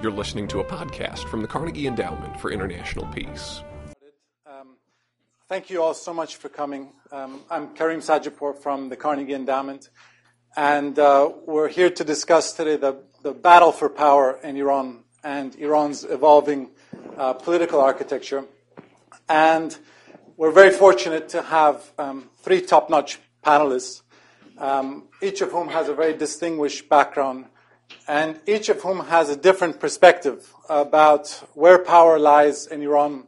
You're listening to a podcast from the Carnegie Endowment for International Peace. Um, thank you all so much for coming. Um, I'm Karim Sadjadpour from the Carnegie Endowment, and uh, we're here to discuss today the, the battle for power in Iran and Iran's evolving uh, political architecture. And we're very fortunate to have um, three top notch panelists, um, each of whom has a very distinguished background and each of whom has a different perspective about where power lies in Iran,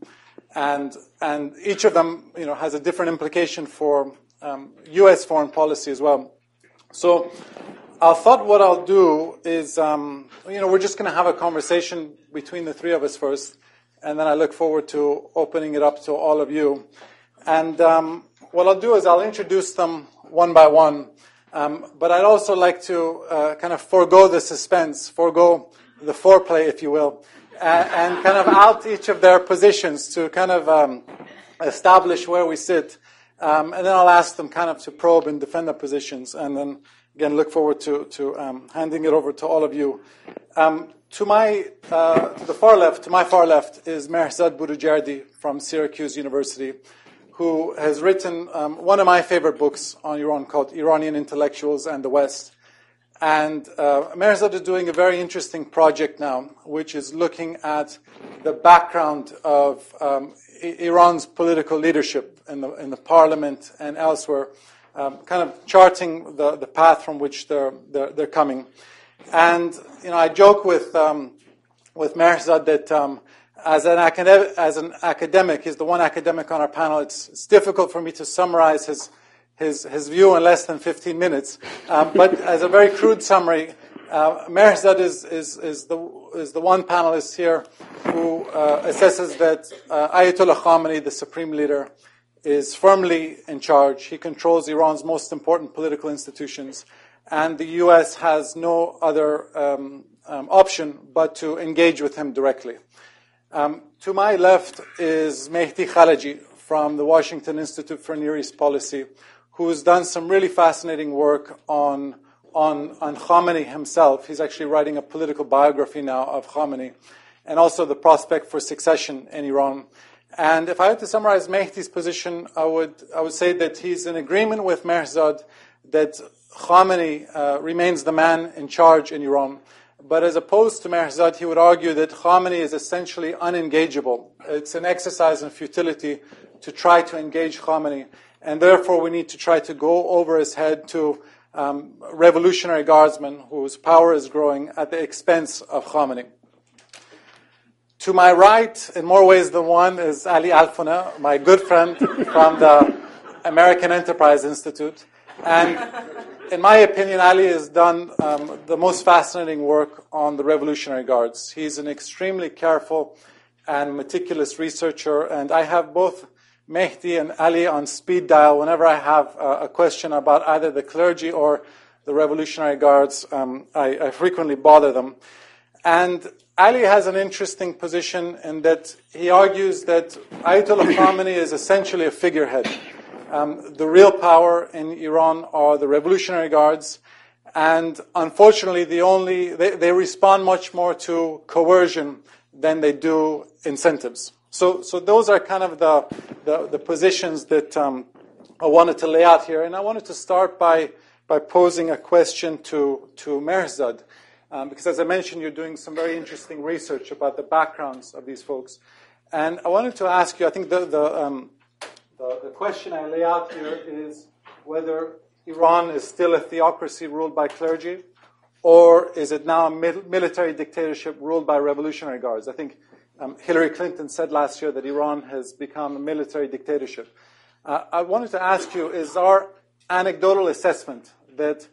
and and each of them, you know, has a different implication for um, U.S. foreign policy as well. So, I thought what I'll do is, um, you know, we're just going to have a conversation between the three of us first, and then I look forward to opening it up to all of you. And um, what I'll do is I'll introduce them one by one. Um, but I'd also like to uh, kind of forego the suspense, forego the foreplay, if you will, and, and kind of out each of their positions to kind of um, establish where we sit. Um, and then I'll ask them kind of to probe and defend their positions, and then again look forward to, to um, handing it over to all of you. Um, to my uh, to the far left, to my far left, is Mehrzad Boroujerdi from Syracuse University who has written um, one of my favorite books on Iran called Iranian Intellectuals and the West. And uh, Mehrzad is doing a very interesting project now, which is looking at the background of um, Iran's political leadership in the, in the parliament and elsewhere, um, kind of charting the, the path from which they're, they're, they're coming. And, you know, I joke with, um, with Mehrzad that um, as an, academic, as an academic, he's the one academic on our panel. It's, it's difficult for me to summarize his, his, his view in less than 15 minutes. Um, but as a very crude summary, uh, Mehrzad is, is, is, the, is the one panelist here who uh, assesses that uh, Ayatollah Khamenei, the supreme leader, is firmly in charge. He controls Iran's most important political institutions, and the U.S. has no other um, um, option but to engage with him directly. Um, to my left is Mehdi Khalaji from the Washington Institute for Near East Policy, who has done some really fascinating work on, on, on Khamenei himself. He's actually writing a political biography now of Khamenei, and also the prospect for succession in Iran. And if I had to summarize Mehdi's position, I would, I would say that he's in agreement with Mehrzad that Khamenei uh, remains the man in charge in Iran but as opposed to Mehrzad, he would argue that Khamenei is essentially unengageable. It's an exercise in futility to try to engage Khamenei. And therefore, we need to try to go over his head to um, revolutionary guardsmen whose power is growing at the expense of Khamenei. To my right, in more ways than one, is Ali Alfoneh, my good friend from the American Enterprise Institute. And in my opinion, Ali has done um, the most fascinating work on the Revolutionary Guards. He's an extremely careful and meticulous researcher, and I have both Mehdi and Ali on speed dial whenever I have uh, a question about either the clergy or the Revolutionary Guards. Um, I, I frequently bother them. And Ali has an interesting position in that he argues that Ayatollah Khamenei is essentially a figurehead. Um, the real power in Iran are the Revolutionary Guards, and unfortunately, the only they, they respond much more to coercion than they do incentives. So, so those are kind of the the, the positions that um, I wanted to lay out here, and I wanted to start by by posing a question to to Mehrzad, um, because as I mentioned, you're doing some very interesting research about the backgrounds of these folks, and I wanted to ask you. I think the the um, the, the question I lay out here is whether Iran is still a theocracy ruled by clergy, or is it now a military dictatorship ruled by revolutionary guards? I think um, Hillary Clinton said last year that Iran has become a military dictatorship. Uh, I wanted to ask you is our anecdotal assessment that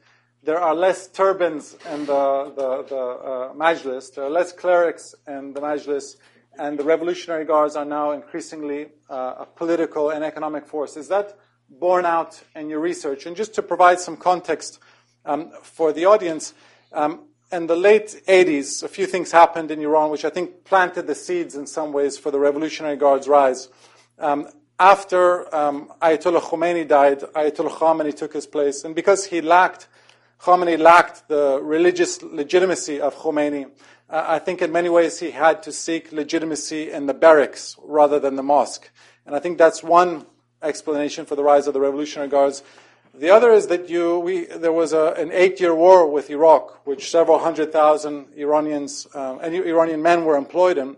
there are less turbans in the, the, the uh, Majlis, there are less clerics in the Majlis, and the Revolutionary Guards are now increasingly uh, a political and economic force. Is that borne out in your research? And just to provide some context um, for the audience, um, in the late 80s, a few things happened in Iran which I think planted the seeds in some ways for the Revolutionary Guard's rise. Um, after um, Ayatollah Khomeini died, Ayatollah Khamenei took his place, and because he lacked, Khamenei lacked the religious legitimacy of Khomeini, uh, I think in many ways he had to seek legitimacy in the barracks rather than the mosque. And I think that's one explanation for the rise of the Revolutionary Guards. The other is that you, we, there was a, an eight-year war with Iraq, which several hundred thousand Iranians, um, Iranian men were employed in.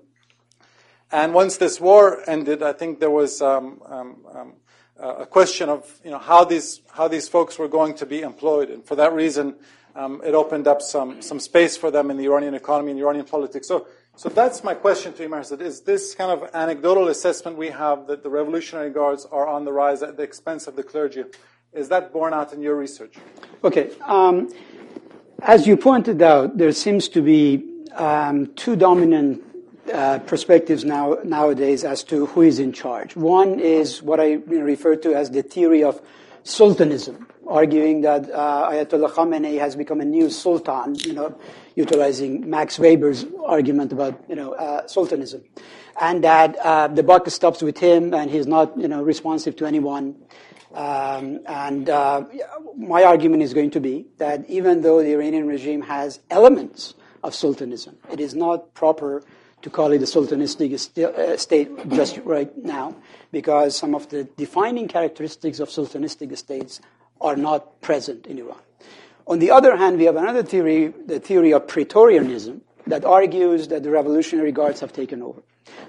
And once this war ended, I think there was um, um, um a question of you know, how, these, how these folks were going to be employed. And for that reason, um, it opened up some, some space for them in the Iranian economy and Iranian politics. So, so that's my question to you, Mehrzad. Is this kind of anecdotal assessment we have that the Revolutionary Guards are on the rise at the expense of the clergy? Is that borne out in your research? Okay. Um, as you pointed out, there seems to be um, two dominant uh, perspectives now nowadays as to who is in charge. One is what I refer to as the theory of sultanism, arguing that uh, Ayatollah Khamenei has become a new sultan, you know, utilizing Max Weber's argument about you know uh, sultanism, and that uh, the buck stops with him, and he's not you know responsive to anyone. Um, and uh, my argument is going to be that even though the Iranian regime has elements of sultanism, it is not proper to call it a sultanistic uh, state just right now, because some of the defining characteristics of sultanistic states are not present in Iran. On the other hand, we have another theory, the theory of Praetorianism, that argues that the Revolutionary Guards have taken over.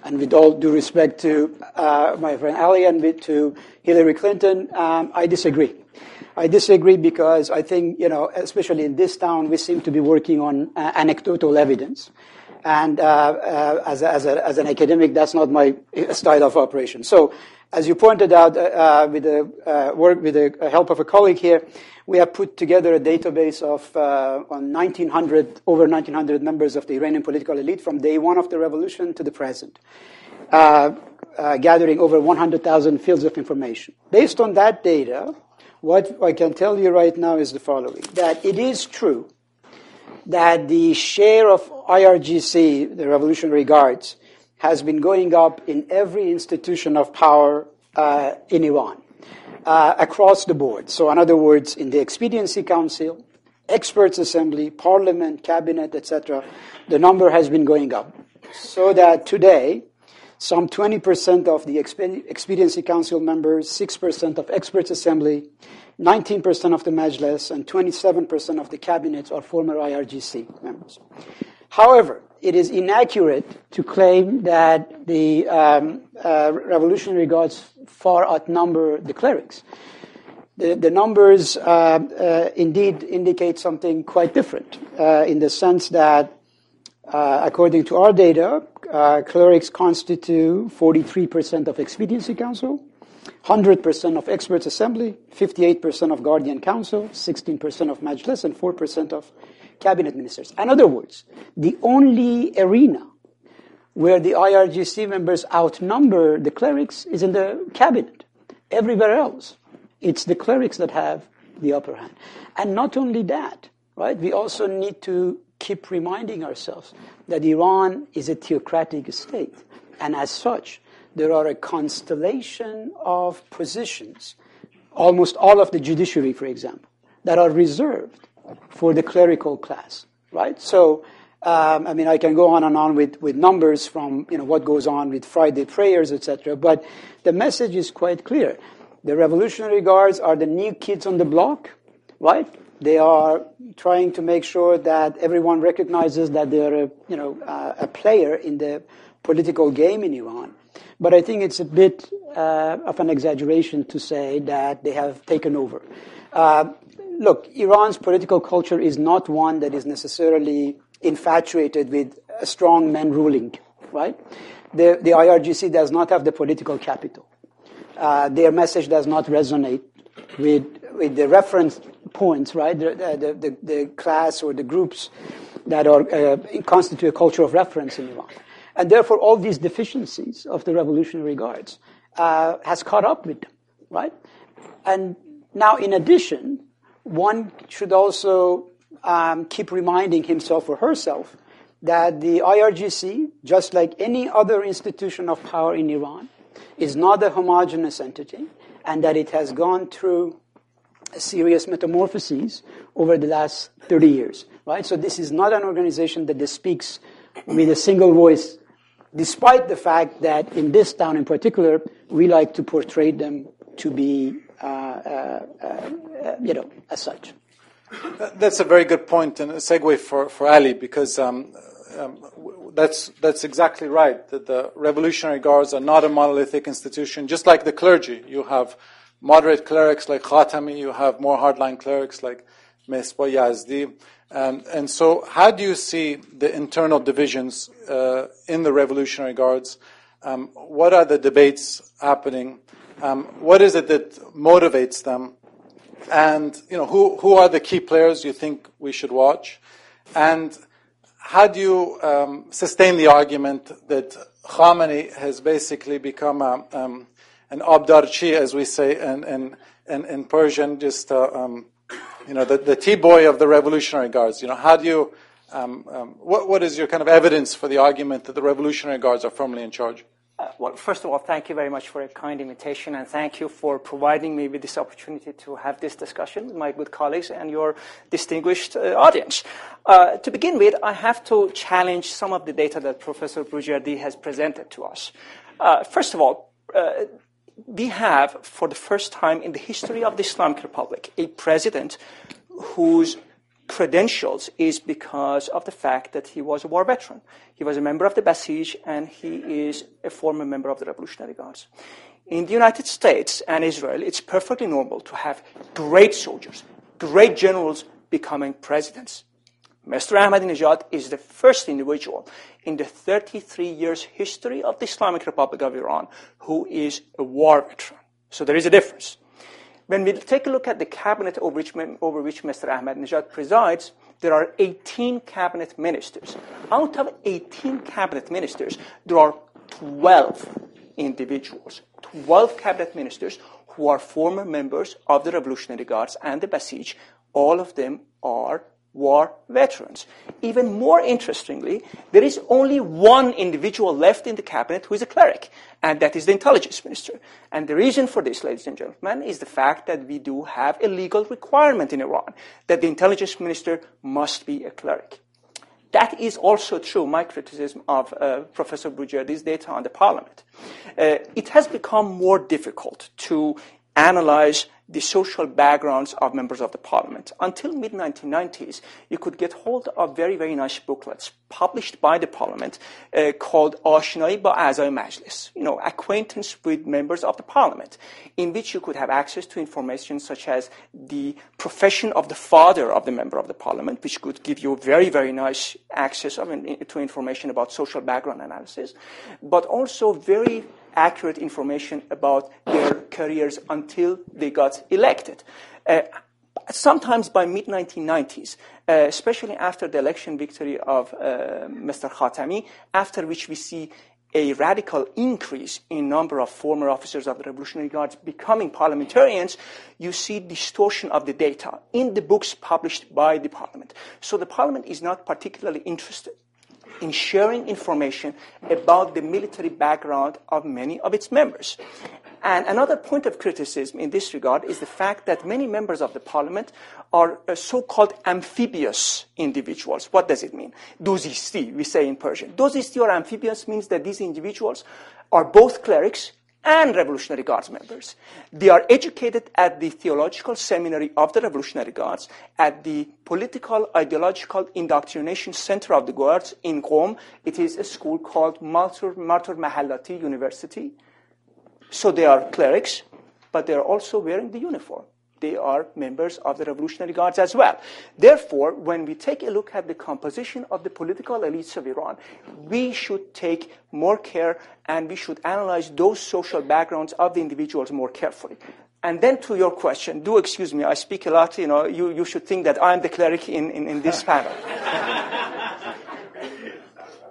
And with all due respect to uh, my friend Ali and to Hillary Clinton, um, I disagree. I disagree because I think, you know, especially in this town, we seem to be working on uh, anecdotal evidence. And uh, uh as, a, as, a, as, an academic, that's not my style of operation. So, as you pointed out, uh, uh, with the work with the help of a colleague here, we have put together a database of on 1900 over 1900 members of the Iranian political elite from day one of the revolution to the present. Uh, gathering over 100,000 fields of information. Based on that data, what I can tell you right now is the following that it is true that the share of IRGC, the Revolutionary Guards, has been going up in every institution of power uh, in Iran uh, across the board. So, in other words, in the Expediency Council, Experts Assembly, Parliament, Cabinet, etc., the number has been going up. So that today, some 20% of the Expediency Council members, 6% of Experts Assembly, 19% of the Majlis, and 27% of the cabinets are former IRGC members. However, it is inaccurate to claim that the um, uh, Revolutionary Guards far outnumber the clerics. The, the numbers uh, uh, indeed indicate something quite different uh, in the sense that, uh, according to our data, uh, clerics constitute 43% of Expediency Council, 100% of Experts Assembly, 58% of Guardian Council, 16% of Majlis, and 4% of Cabinet Ministers. In other words, the only arena where the IRGC members outnumber the clerics is in the cabinet. Everywhere else, it's the clerics that have the upper hand. And not only that, right? We also need to keep reminding ourselves that Iran is a theocratic state. And as such, there are a constellation of positions, almost all of the judiciary, for example, that are reserved for the clerical class, right? So, um, I mean, I can go on and on with, with numbers from you know what goes on with Friday prayers, etc. But the message is quite clear: the Revolutionary Guards are the new kids on the block, right? They are trying to make sure that everyone recognizes that they are a, you know, uh, a player in the political game in Iran. But I think it's a bit uh, of an exaggeration to say that they have taken over. Uh, look, Iran's political culture is not one that is necessarily infatuated with a strong men ruling, right? The, the IRGC does not have the political capital. Uh, their message does not resonate with, with the reference points, right? The, the, the, the class or the groups that are, uh, constitute a culture of reference in Iran. And therefore, all these deficiencies of the Revolutionary Guards uh, has caught up with them, right? And now, in addition, one should also um, keep reminding himself or herself that the IRGC, just like any other institution of power in Iran, is not a homogeneous entity, and that it has gone through serious metamorphoses over the last 30 years, right? So this is not an organization that speaks with a single voice, despite the fact that in this town in particular, we like to portray them to be, you know, as such. That's a very good point and a segue for, Ali because um, um, that's, that's exactly right. That the Revolutionary Guards are not a monolithic institution, just like the clergy. You have moderate clerics like Khatami, you have more hardline clerics like Mesbah Yazdi. And so, how do you see the internal divisions uh, in the Revolutionary Guards? Um, what are the debates happening? Um, what is it that motivates them? And you know, who, who are the key players you think we should watch? And how do you um, sustain the argument that Khamenei has basically become a, um, an abdarchi, as we say in, in, in, in Persian, just uh, um, you know, the, the T-boy of the Revolutionary Guards. You know, how do you, um, um, what, what is your kind of evidence for the argument that the Revolutionary Guards are firmly in charge? Well, first of all, thank you very much for a kind invitation, and thank you for providing me with this opportunity to have this discussion with my good colleagues and your distinguished uh, audience. Uh, to begin with, I have to challenge some of the data that Professor Boroujerdi has presented to us. Uh, first of all, uh, we have, for the first time in the history of the Islamic Republic, a president whose credentials is because of the fact that he was a war veteran. He was a member of the Basij and he is a former member of the Revolutionary Guards. In the United States and Israel, it's perfectly normal to have great soldiers, great generals becoming presidents. Mr. Ahmadinejad is the first individual in the 33 years history of the Islamic Republic of Iran who is a war veteran. So there is a difference. When we take a look at the cabinet over which, over which Mr. Ahmadinejad presides, there are 18 cabinet ministers. Out of 18 cabinet ministers, there are 12 individuals, 12 cabinet ministers who are former members of the Revolutionary Guards and the Basij. All of them are war veterans. Even more interestingly, there is only one individual left in the cabinet who is a cleric, and that is the intelligence minister. And the reason for this, ladies and gentlemen, is the fact that we do have a legal requirement in Iran that the intelligence minister must be a cleric. That is also true, my criticism of uh, Professor Boroujerdi's data on the parliament. Uh, it has become more difficult to analyze the social backgrounds of members of the parliament. Until mid 1990s, you could get hold of very, very nice booklets published by the parliament uh, called Ashnai ba Azai Majlis, you know, acquaintance with members of the parliament, in which you could have access to information such as the profession of the father of the member of the parliament, which could give you very, very nice access of, to information about social background analysis, but also very accurate information about their careers until they got elected. Uh, sometimes by mid 1990s, uh, especially after the election victory of uh, Mr. Khatami, after which we see a radical increase in number of former officers of the Revolutionary Guards becoming parliamentarians, you see distortion of the data in the books published by the parliament. So the parliament is not particularly interested in sharing information about the military background of many of its members. And another point of criticism in this regard is the fact that many members of the parliament are uh, so-called amphibious individuals. What does it mean? Dozisti, we say in Persian. Dozisti or amphibious means that these individuals are both clerics and Revolutionary Guards members. They are educated at the Theological Seminary of the Revolutionary Guards, at the Political Ideological Indoctrination Center of the Guards in Qom. It is a school called Martyr, Martyr Mahallati University. So they are clerics, but they are also wearing the uniform they are members of the Revolutionary Guards as well. Therefore, when we take a look at the composition of the political elites of Iran, we should take more care and we should analyze those social backgrounds of the individuals more carefully. And then to your question, do excuse me, I speak a lot, you know, you, you should think that I'm the cleric in, in, in this panel.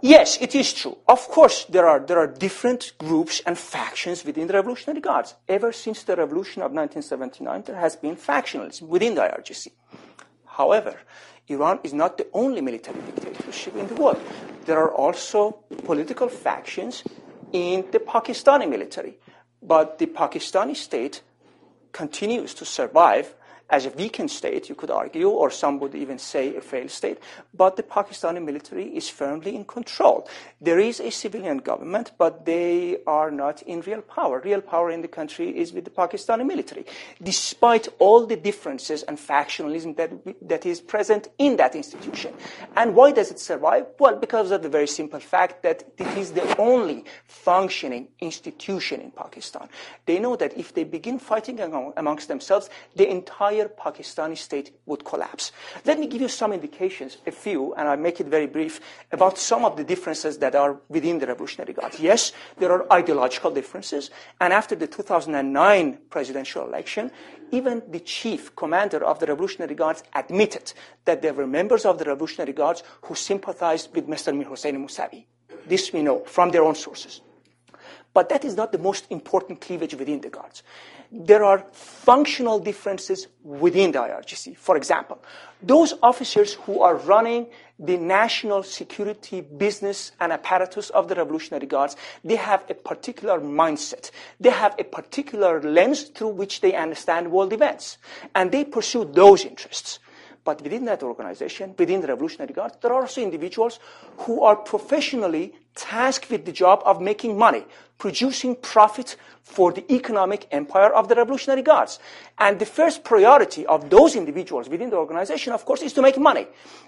Yes, it is true. Of course, there are, there are different groups and factions within the Revolutionary Guards. Ever since the revolution of 1979, there has been factionalism within the IRGC. However, Iran is not the only military dictatorship in the world. There are also political factions in the Pakistani military. But the Pakistani state continues to survive as a weakened state, you could argue, or some would even say a failed state, but the Pakistani military is firmly in control. There is a civilian government, but they are not in real power. Real power in the country is with the Pakistani military, despite all the differences and factionalism that, that is present in that institution. And why does it survive? Well, because of the very simple fact that it is the only functioning institution in Pakistan. They know that if they begin fighting amongst themselves, the entire Pakistani state would collapse. Let me give you some indications, a few, and I'll make it very brief, about some of the differences that are within the Revolutionary Guards. Yes, there are ideological differences, and after the 2009 presidential election, even the chief commander of the Revolutionary Guards admitted that there were members of the Revolutionary Guards who sympathized with Mr. Mir Hossein Musavi. This we know from their own sources. But that is not the most important cleavage within the Guards. There are functional differences within the IRGC. For example, those officers who are running the national security business and apparatus of the Revolutionary Guards, they have a particular mindset. They have a particular lens through which they understand world events. And they pursue those interests. But within that organization, within the Revolutionary Guard, there are also individuals who are professionally tasked with the job of making money, producing profit for the economic empire of the Revolutionary Guards. And the first priority of those individuals within the organization, of course, is to make money.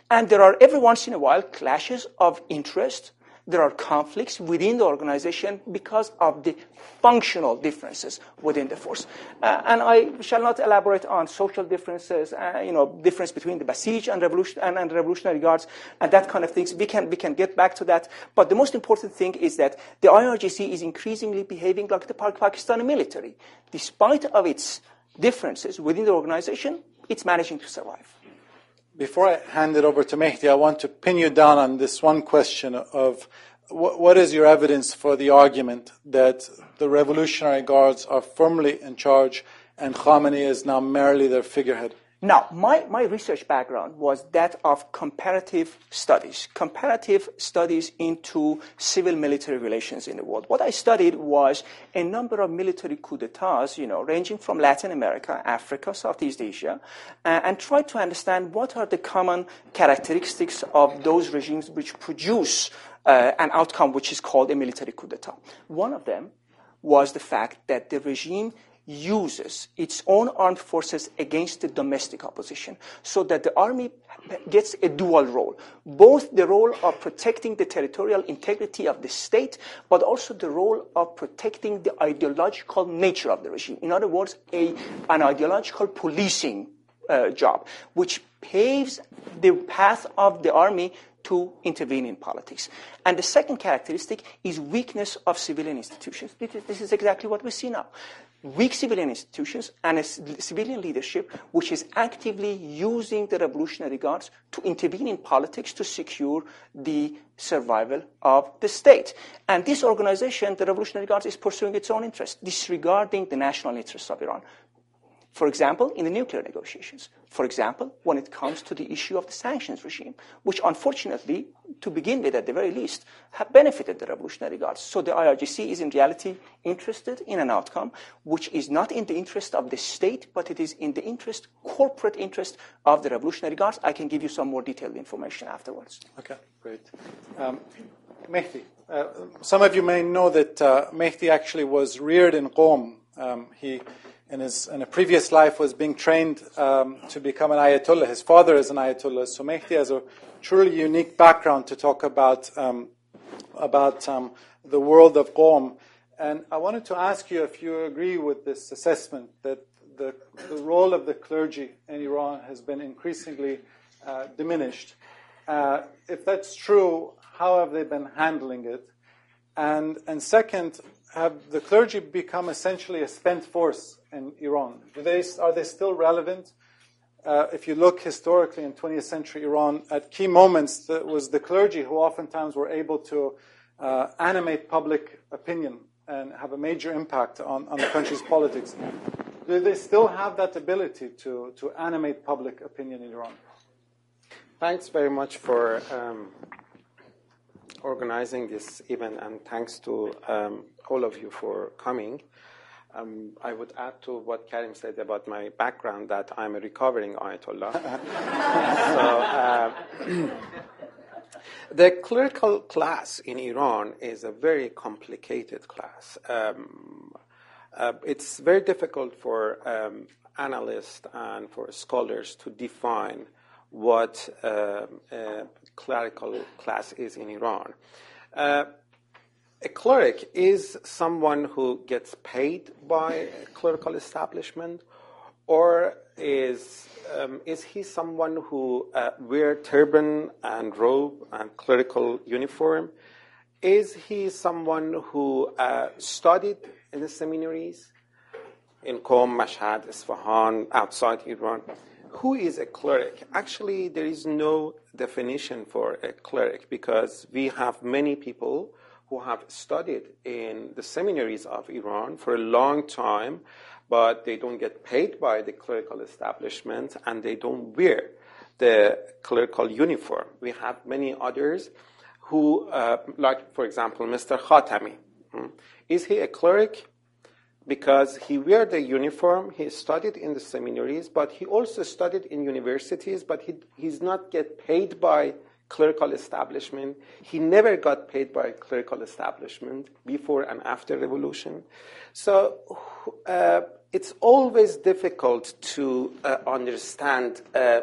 And there are every once in a while clashes of interest, there are conflicts within the organization because of the functional differences within the force. Uh, and I shall not elaborate on social differences, uh, you know, difference between the Basij and, revolution, and, and Revolutionary Guards and that kind of things. We can, we can get back to that. But the most important thing is that the IRGC is increasingly behaving like the Pakistani military. Despite of its differences within the organization, it's managing to survive. Before I hand it over to Mehdi, I want to pin you down on this one question of what, what is your evidence for the argument that the Revolutionary Guards are firmly in charge and Khamenei is now merely their figurehead? Now, my, my research background was that of comparative studies, comparative studies into civil military relations in the world. What I studied was a number of military coups d'etats, you know, ranging from Latin America, Africa, Southeast Asia, uh, and tried to understand what are the common characteristics of those regimes which produce uh, an outcome which is called a military coup d'etat. One of them was the fact that the regime uses its own armed forces against the domestic opposition so that the army gets a dual role both the role of protecting the territorial integrity of the state but also the role of protecting the ideological nature of the regime in other words a, an ideological policing uh, job which paves the path of the army to intervene in politics. And the second characteristic is weakness of civilian institutions. This is exactly what we see now weak civilian institutions and a civilian leadership which is actively using the Revolutionary Guards to intervene in politics to secure the survival of the state. And this organization, the Revolutionary Guards, is pursuing its own interests, disregarding the national interests of Iran. For example, in the nuclear negotiations. For example, when it comes to the issue of the sanctions regime, which unfortunately, to begin with at the very least, have benefited the Revolutionary Guards. So the IRGC is in reality interested in an outcome which is not in the interest of the state, but it is in the interest, corporate interest of the Revolutionary Guards. I can give you some more detailed information afterwards. Okay, great. Um, Mehdi, uh, some of you may know that uh, Mehdi actually was reared in Qom. Um, he in, his, in a previous life was being trained um, to become an Ayatollah. His father is an Ayatollah. So Mehdi has a truly unique background to talk about, um, about um, the world of Qom. And I wanted to ask you if you agree with this assessment that the, the role of the clergy in Iran has been increasingly uh, diminished. Uh, if that's true, how have they been handling it? And, and second, have the clergy become essentially a spent force in Iran? They, are they still relevant? Uh, if you look historically in 20th century Iran, at key moments, it was the clergy who oftentimes were able to uh, animate public opinion and have a major impact on, on the country's politics. Do they still have that ability to, to animate public opinion in Iran? Thanks very much for um, organizing this event, and thanks to um, all of you for coming. um, I would add to what Karim said about my background that I'm a recovering Ayatollah. so, uh, the clerical class in Iran is a very complicated class. Um, uh, it's very difficult for um, analysts and for scholars to define what uh, a clerical class is in Iran. A cleric is someone who gets paid by a clerical establishment, or is um, is he someone who uh, wear turban and robe and clerical uniform? Is he someone who uh, studied in the seminaries in Qom, Mashhad, Isfahan, outside Iran? Who is a cleric? Actually, there is no definition for a cleric because we have many people who have studied in the seminaries of Iran for a long time, but they don't get paid by the clerical establishment and they don't wear the clerical uniform. We have many others who, uh, like, for example, Mr. Khatami. Hmm? Is he a cleric? Because he wear the uniform, he studied in the seminaries, but he also studied in universities, but he, he's not get paid by clerical establishment. He never got paid by clerical establishment before and after revolution. So uh, it's always difficult to uh, understand uh,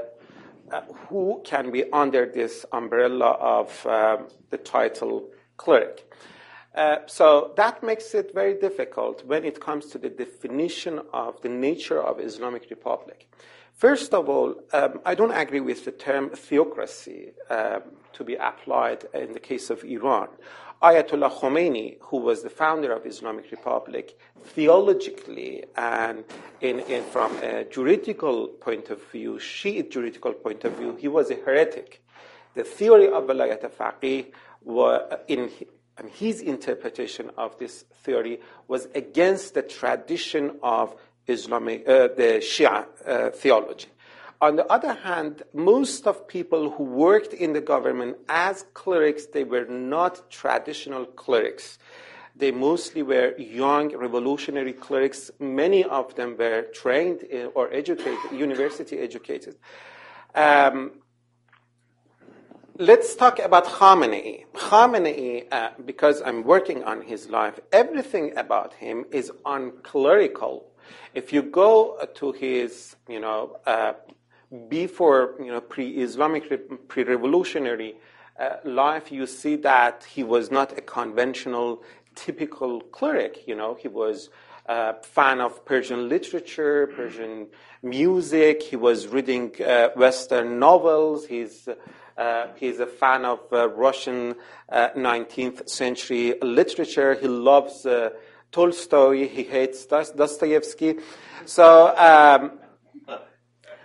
uh who can be under this umbrella of uh, the title cleric. Uh, so that makes it very difficult when it comes to the definition of the nature of Islamic Republic. First of all, um, I don't agree with the term theocracy um, to be applied in the case of Iran. Ayatollah Khomeini, who was the founder of Islamic Republic, theologically and in, in, from a juridical point of view, Shiite juridical point of view, he was a heretic. The theory of Velayat faqih in his interpretation of this theory was against the tradition of Islamic, uh, the Shia uh, theology. On the other hand, most of people who worked in the government as clerics, they were not traditional clerics. They mostly were young revolutionary clerics. Many of them were trained in, or educated, university educated. Um, let's talk about Khamenei. Khamenei, uh, because I'm working on his life, everything about him is unclerical if you go to his, you know, uh, before, you know, pre-Islamic, pre-revolutionary uh, life, you see that he was not a conventional, typical cleric. You know, he was a fan of Persian literature, Persian music. He was reading uh, Western novels. He's uh, he's a fan of uh, Russian 19th uh, century literature. He loves uh, Tolstoy, he hates Dostoevsky. So, um,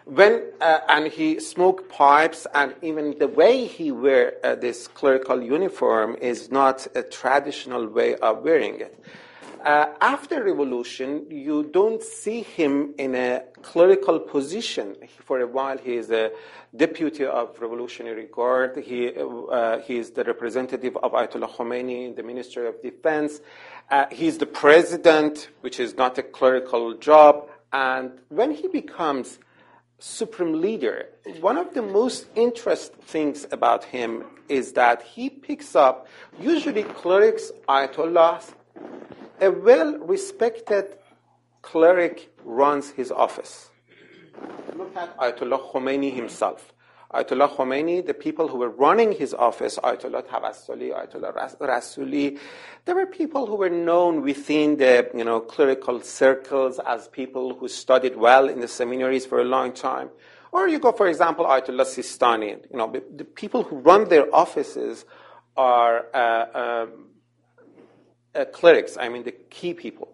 when, uh, and he smoked pipes, and even the way he wear uh, this clerical uniform is not a traditional way of wearing it. Uh, after revolution, you don't see him in a clerical position. For a while, he is a deputy of Revolutionary Guard. He, uh, he is the representative of Ayatollah Khomeini in the Ministry of Defense. Uh, he's the president, which is not a clerical job. And when he becomes supreme leader, one of the most interesting things about him is that he picks up usually clerics, ayatollahs. A well respected cleric runs his office. Look at Ayatollah Khomeini himself. Ayatollah Khomeini, the people who were running his office, Ayatollah Tawassoli, Ayatollah Rasuli, there were people who were known within the you know, clerical circles as people who studied well in the seminaries for a long time. Or you go, for example, Ayatollah Sistani. You know, the, people who run their offices are uh, um, uh, clerics, I mean the key people.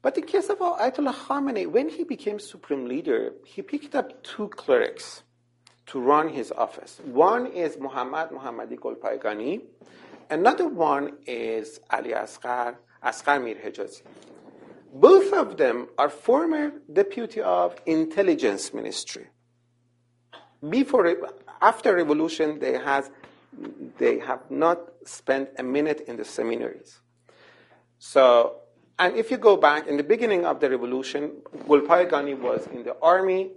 But the case of Ayatollah Khamenei, when he became supreme leader, he picked up two clerics to run his office. One is Muhammad Muhammadi Golpaygani. Another one is Ali Asghar, Asghar Mir Hijazi. Both of them are former deputy of intelligence ministry. Before, after revolution, they has, they have not spent a minute in the seminaries. So and if you go back in the beginning of the revolution, Gulpayegani was in the army,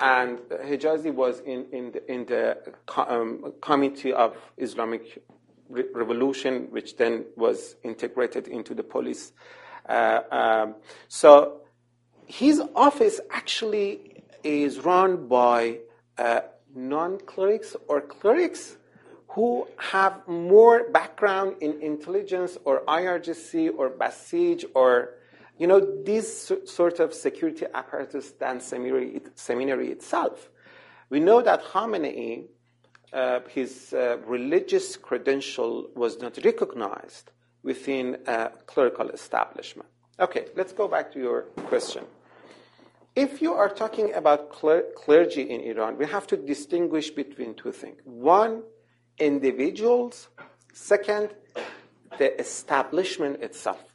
and Hijazi was in, in the, in the um, Committee of Islamic Re- Revolution, which then was integrated into the police. Uh, um, so his office actually is run by uh, non-clerics or clerics who have more background in intelligence or IRGC or Basij or you know these sort of security apparatus than seminary, seminary itself. We know that Khamenei, uh, his uh, religious credential was not recognized within a clerical establishment. Okay, let's go back to your question. If you are talking about cler- clergy in Iran, we have to distinguish between two things. One, individuals. Second, the establishment itself.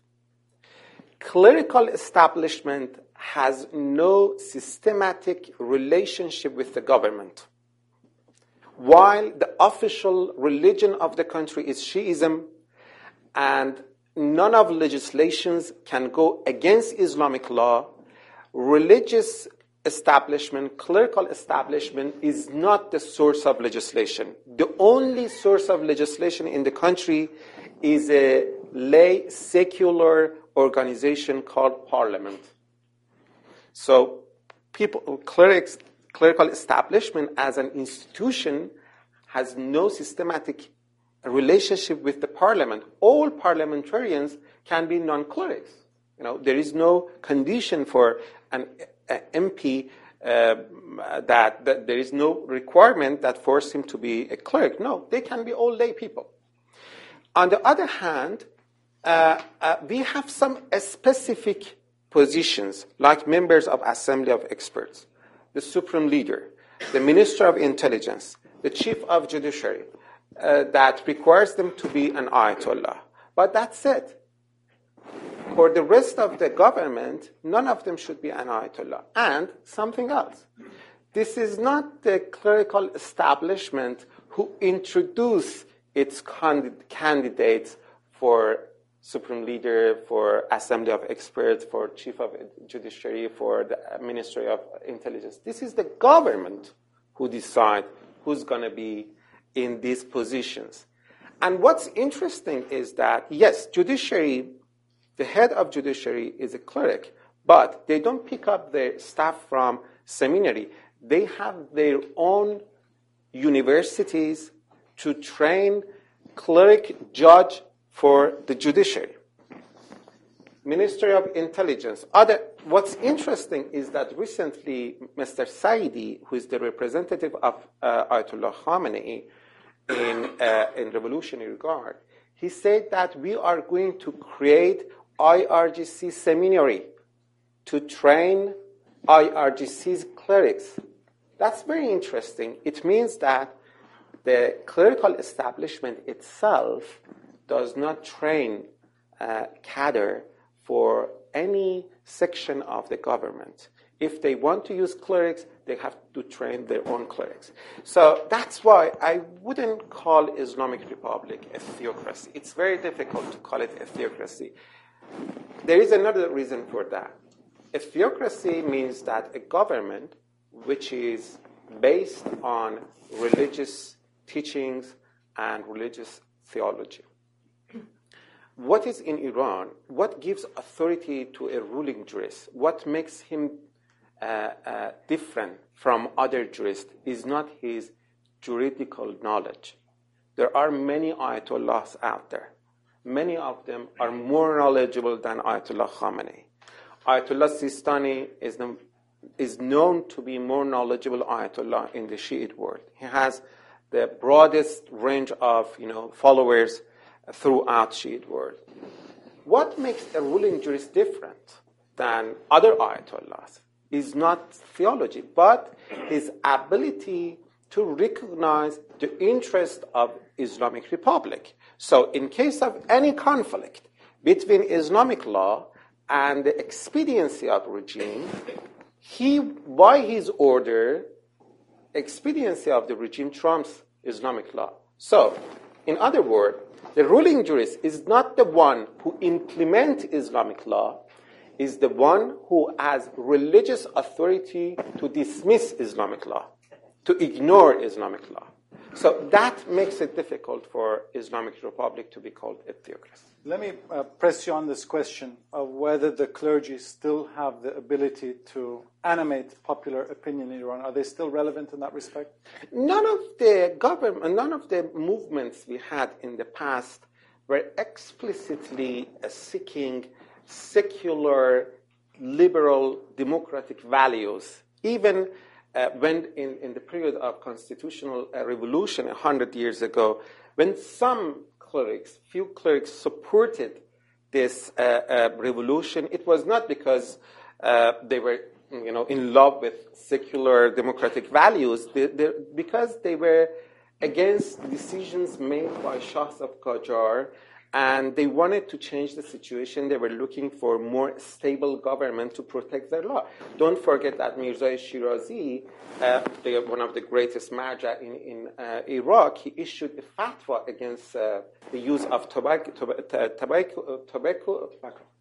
Clerical establishment has no systematic relationship with the government. While the official religion of the country is Shiism, and none of legislations can go against Islamic law, religious establishment, clerical establishment, is not the source of legislation. The only source of legislation in the country is a lay secular organization called parliament. So, people, clerics, clerical establishment as an institution has no systematic relationship with the parliament. All parliamentarians can be non-clerics. You know, there is no condition for an MP uh, that, that, there is no requirement that force him to be a clerk. No, they can be all lay people. On the other hand, uh, uh, we have some specific positions, like members of Assembly of Experts, the Supreme Leader, the Minister of Intelligence, the Chief of Judiciary, uh, that requires them to be an Ayatollah. But that's it. For the rest of the government, none of them should be an Ayatollah. And something else. This is not the clerical establishment who introduce its candidates for supreme leader, for assembly of experts, for chief of judiciary, for the ministry of intelligence. This is the government who decide who's going to be in these positions. And what's interesting is that, yes, judiciary the head of judiciary is a cleric, but they don't pick up their staff from seminary. They have their own universities to train cleric judge for the judiciary. Ministry of Intelligence. Other, what's interesting is that recently Mr. Saidi, who is the representative of uh, Ayatollah Khamenei in, uh, in Revolutionary Guard, he said that we are going to create IRGC seminary to train IRGC's clerics. That's very interesting. It means that the clerical establishment itself does not train uh, cadre for any section of the government. If they want to use clerics, they have to train their own clerics. So that's why I wouldn't call Islamic Republic a theocracy. It's very difficult to call it a theocracy. There is another reason for that. A theocracy means that a government which is based on religious teachings and religious theology. What is in Iran? What gives authority to a ruling jurist? What makes him uh, uh, different from other jurists is not his juridical knowledge. There are many ayatollahs out there many of them are more knowledgeable than Ayatollah Khamenei. Ayatollah Sistani is, the, is known to be more knowledgeable Ayatollah in the Shiite world. He has the broadest range of you know, followers throughout Shiite world. What makes a ruling jurist different than other Ayatollahs is not theology, but his ability to recognize the interest of Islamic Republic. So in case of any conflict between Islamic law and the expediency of regime, he, by his order, expediency of the regime trumps Islamic law. So, in other words, The ruling jurist is not the one who implement Islamic law, is the one who has religious authority to dismiss Islamic law, to ignore Islamic law. So that makes it difficult for Islamic Republic to be called a theocracy. Let me uh, press you on this question of whether the clergy still have the ability to animate popular opinion in Iran. Are they still relevant in that respect? None of the government, none of the movements we had in the past were explicitly uh, seeking secular, liberal, democratic values. Even uh, when in, in the period of constitutional uh, revolution 100 years ago, when some clerics, few clerics supported this uh, uh revolution, it was not because uh, they were you know, in love with secular democratic values, they, they, because they were against decisions made by Shahs of Qajar and they wanted to change the situation. They were looking for more stable government to protect their law. Don't forget that Mirza Shirazi, uh, the, one of the greatest marja in, in uh, Iraq, he issued a fatwa against uh, the use of tobacco, tobacco, tobacco,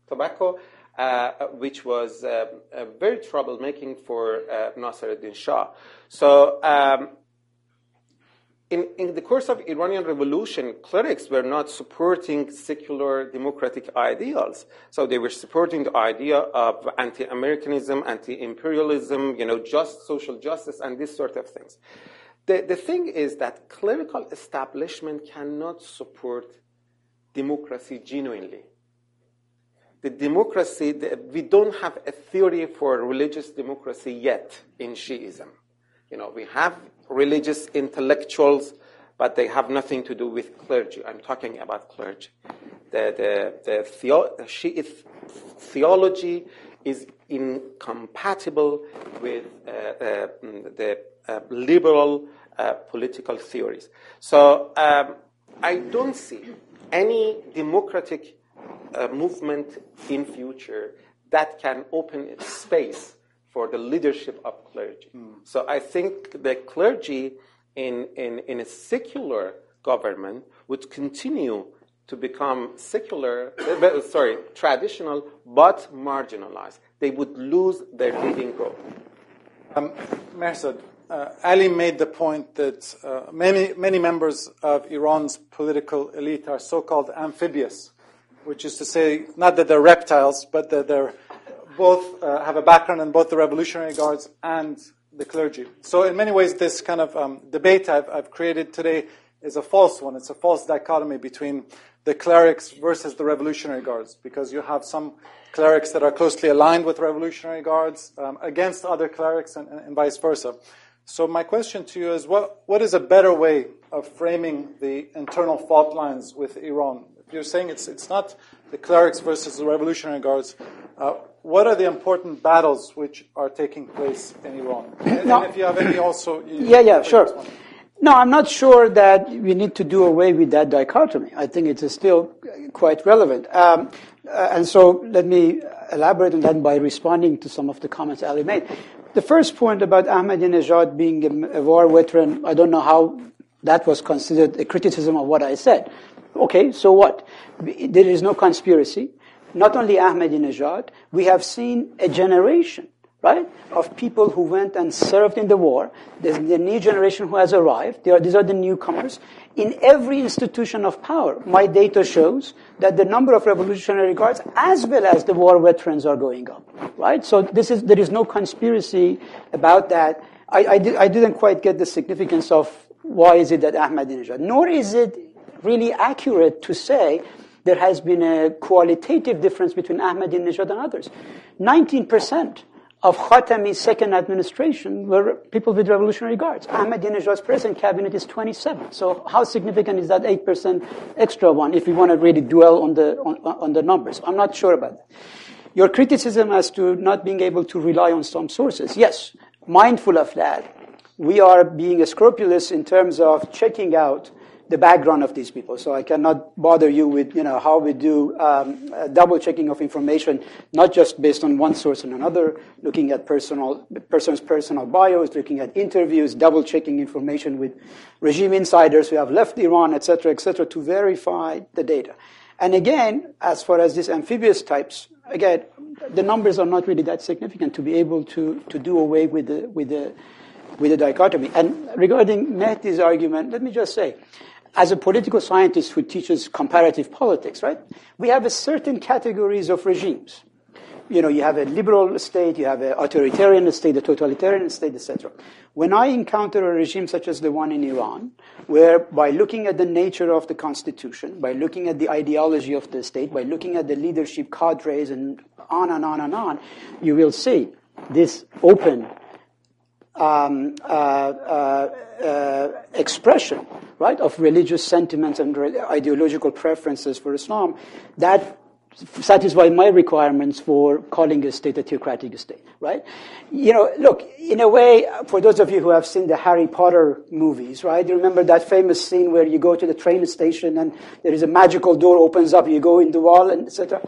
tobacco uh, which was uh, very troublemaking for uh, Nasruddin Shah. So um, in, in, the course of Iranian revolution, clerics were not supporting secular democratic ideals. So they were supporting the idea of anti-Americanism, anti-imperialism, you know, just social justice and these sort of things. The, the thing is that clerical establishment cannot support democracy genuinely. The democracy, the, we don't have a theory for religious democracy yet in Shiism. You know, we have religious intellectuals, but they have nothing to do with clergy. I'm talking about clergy. The, the, the, theo- the Shiite theology is incompatible with uh, uh, the uh, liberal uh, political theories. So um, I don't see any democratic uh, movement in future that can open space for the leadership of clergy. Mm. So I think the clergy in, in, in a secular government would continue to become secular, uh, sorry, traditional, but marginalized. They would lose their leading role. Um, Mehrzad, uh, Ali made the point that uh, many, many members of Iran's political elite are so called amphibious, which is to say, not that they're reptiles, but that they're both uh, have a background in both the Revolutionary Guards and the clergy. So, in many ways, this kind of um, debate I've, I've, created today is a false one. It's a false dichotomy between the clerics versus the Revolutionary Guards, because you have some clerics that are closely aligned with Revolutionary Guards um, against other clerics, and, and, vice versa. So, my question to you is what, what is a better way of framing the internal fault lines with Iran? If you're saying it's, it's not the clerics versus the Revolutionary Guards, uh, what are the important battles which are taking place in Iran? And, no. if you have any also. yeah, yeah, sure. No, I'm not sure that we need to do away with that dichotomy. I think it is still quite relevant. Um, uh, and so let me elaborate on that by responding to some of the comments Ali made. The first point about Ahmadinejad being a, a war veteran, I don't know how that was considered a criticism of what I said. Okay, so what? There is no conspiracy not only Ahmadinejad, we have seen a generation, right, of people who went and served in the war. There's the new generation who has arrived. Are, these are the newcomers. In every institution of power, my data shows that the number of Revolutionary Guards as well as the war veterans are going up, right? So this is, there is no conspiracy about that. I, I, I didn't quite get the significance of why is it that Ahmadinejad, nor is it really accurate to say there has been a qualitative difference between Ahmadinejad and others. 19% of Khatami's second administration were people with Revolutionary Guards. Ahmadinejad's present cabinet is 27. So how significant is that 8% extra one if we want to really dwell on the, on, on the numbers? I'm not sure about that. Your criticism as to not being able to rely on some sources. Yes, mindful of that. We are being scrupulous in terms of checking out the background of these people. So I cannot bother you with, you know, how we do um, double checking of information, not just based on one source and another, looking at personal, person's personal bios, looking at interviews, double checking information with regime insiders who have left Iran, et cetera, et cetera, to verify the data. And again, as far as these amphibious types, again, the numbers are not really that significant to be able to, to do away with the, with the, with the dichotomy. And regarding Mehdi's argument, let me just say, as a political scientist who teaches comparative politics, right, we have a certain categories of regimes. You know, you have a liberal state, you have an authoritarian state, a totalitarian state, etc. When I encounter a regime such as the one in Iran, where by looking at the nature of the constitution, by looking at the ideology of the state, by looking at the leadership cadres and on and on and on, you will see this open um, uh, uh, uh, expression, right, of religious sentiments and re- ideological preferences for Islam that satisfy my requirements for calling a state a theocratic state, right? You know, look, in a way, for those of you who have seen the Harry Potter movies, right, you remember that famous scene where you go to the train station and there is a magical door opens up, you go in the wall, and etc.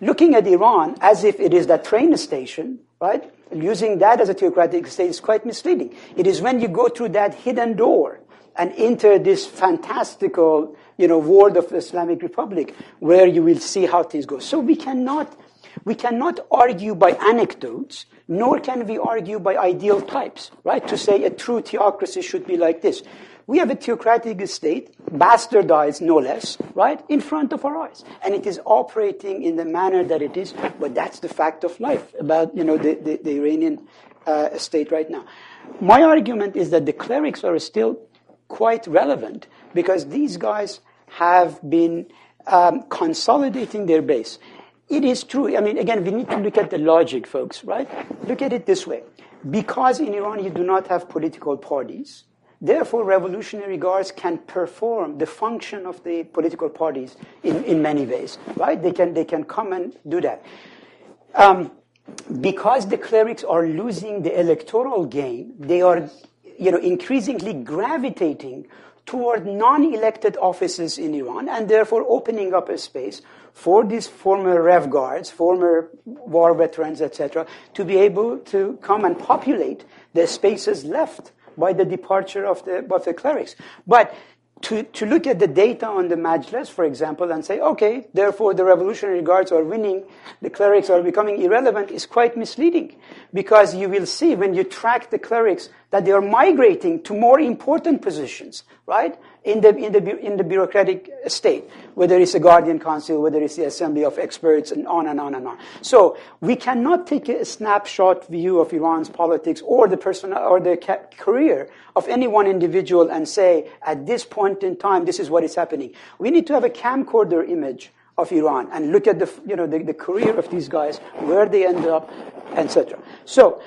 Looking at Iran as if it is that train station, right, using that as a theocratic state is quite misleading. It is when you go through that hidden door and enter this fantastical, you know, world of the Islamic Republic where you will see how things go. So we cannot, we cannot argue by anecdotes, nor can we argue by ideal types, right? To say a true theocracy should be like this. We have a theocratic state, bastardized no less, right, in front of our eyes. And it is operating in the manner that it is, but that's the fact of life about, you know, the, the, the Iranian uh, state right now. My argument is that the clerics are still quite relevant because these guys have been um, consolidating their base. It is true. I mean, again, we need to look at the logic, folks, right? Look at it this way. Because in Iran you do not have political parties, therefore revolutionary guards can perform the function of the political parties in, in many ways, right? They can, they can come and do that. Um, because the clerics are losing the electoral game, they are you know, increasingly gravitating toward non-elected offices in Iran and therefore opening up a space for these former rev guards, former war veterans, etc., to be able to come and populate the spaces left by the departure of the, of the clerics. But to, to look at the data on the Majlis, for example, and say, okay, therefore the Revolutionary Guards are winning, the clerics are becoming irrelevant, is quite misleading. Because you will see when you track the clerics that they are migrating to more important positions, right? In the, in the, in the bureaucratic state, whether it's a guardian council, whether it's the assembly of experts, and on and on and on. So we cannot take a snapshot view of Iran's politics or the person or the ca- career of any one individual and say, at this point in time, this is what is happening. We need to have a camcorder image of Iran and look at the, you know, the, the career of these guys, where they end up, etc. So,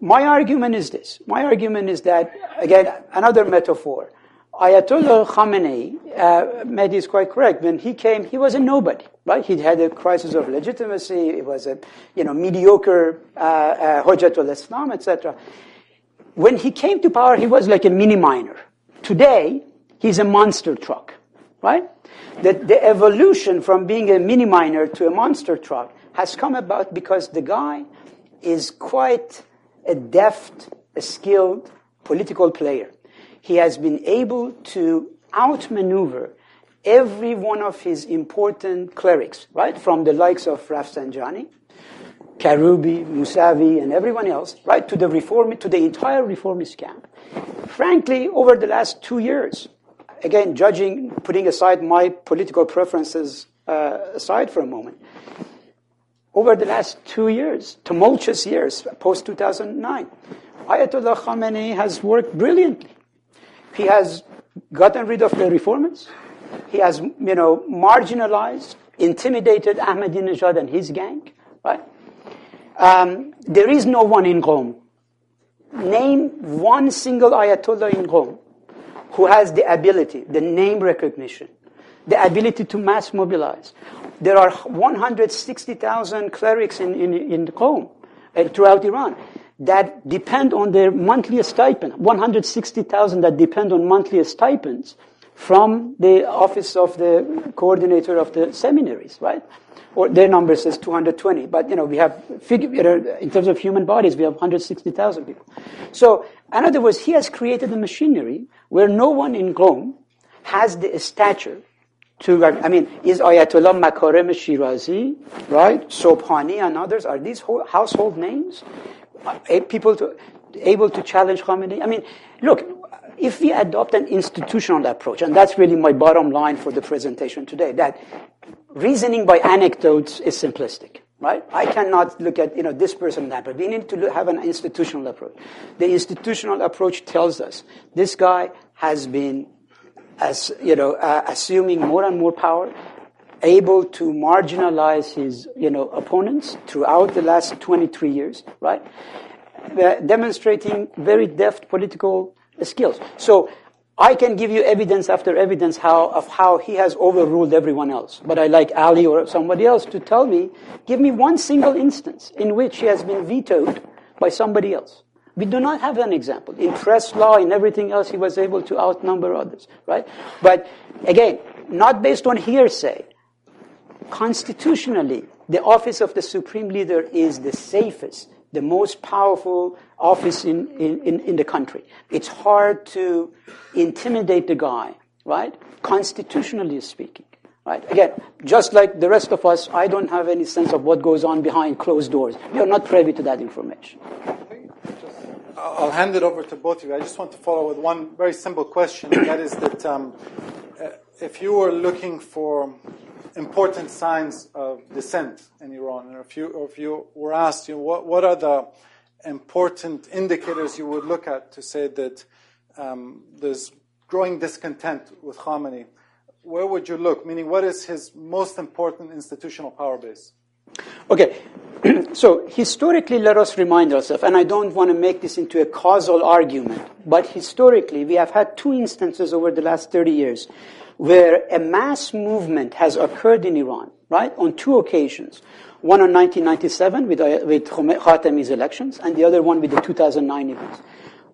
my argument is this. My argument is that, again, another metaphor. Ayatollah Khamenei, uh, Mehdi is quite correct. When he came, he was a nobody, right? He had a crisis of legitimacy. It was a, you know, mediocre uh, uh, Hujjatul Islam, etc. When he came to power, he was like a Mini Minor. Today, he's a monster truck, right? The, the evolution from being a Mini Minor to a monster truck has come about because the guy is quite a deft, a skilled political player he has been able to outmaneuver every one of his important clerics, right? From the likes of Rafsanjani, Karubi, Musavi, and everyone else, right? To the reform, to the entire reformist camp. Frankly, over the last two years, again, judging, putting aside my political preferences uh, aside for a moment, over the last two years, tumultuous years, post 2009, Ayatollah Khamenei has worked brilliantly he has gotten rid of the reformers. He has, you know, marginalized, intimidated Ahmadinejad and his gang, right? Um, there is no one in Qom. Name one single Ayatollah in Qom who has the ability, the name recognition, the ability to mass mobilize. There are 160,000 clerics in, in, in Qom, uh, throughout Iran that depend on their monthly stipend, 160,000 that depend on monthly stipends from the office of the coordinator of the seminaries, right? Or their number says 220, but you know we have figure, in terms of human bodies, we have 160,000 people. So, in other words, he has created a machinery where no one in Qom has the stature to, I mean, is Ayatollah Makarem Shirazi, right? Sobhani and others, are these household names? People to, able to challenge Khamenei? I mean, look, if we adopt an institutional approach, and that's really my bottom line for the presentation today, that reasoning by anecdotes is simplistic, right? I cannot look at, you know, this person that, but we need to have an institutional approach. The institutional approach tells us this guy has been, as, you know, uh, assuming more and more power, able to marginalize his, you know, opponents throughout the last 23 years, right? Uh, demonstrating very deft political skills. So I can give you evidence after evidence how, of how he has overruled everyone else. But I like Ali or somebody else to tell me, give me one single instance in which he has been vetoed by somebody else. We do not have an example. In press law, in everything else, he was able to outnumber others, right? But again, not based on hearsay. Constitutionally, the office of the supreme leader is the safest, the most powerful office in, in, in the country. It's hard to intimidate the guy, right? Constitutionally speaking. Right? Again, just like the rest of us, I don't have any sense of what goes on behind closed doors. We are not privy to that information. I'll hand it over to both of you. I just want to follow with one very simple question. and that is that um, uh, if you were looking for important signs of dissent in Iran. And if you, or if you were asked, you know, what, what are the important indicators you would look at to say that um, there's growing discontent with Khamenei, where would you look? Meaning, what is his most important institutional power base? Okay, so historically, let us remind ourselves, and I don't want to make this into a causal argument, but historically, we have had two instances over the last 30 years where a mass movement has occurred in Iran, right, on two occasions. One in 1997 with, uh, with Khatami's elections, and the other one with the 2009 events.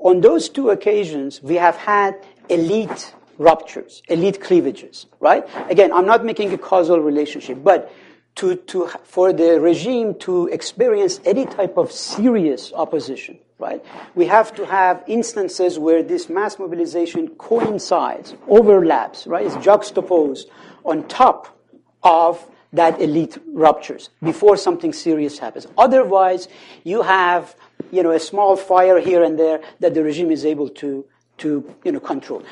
On those two occasions, we have had elite ruptures, elite cleavages, right? Again, I'm not making a causal relationship, but to, to, for the regime to experience any type of serious opposition, right? We have to have instances where this mass mobilization coincides, overlaps, right? It's juxtaposed on top of that elite ruptures before something serious happens. Otherwise, you have, you know, a small fire here and there that the regime is able to, to, you know, control.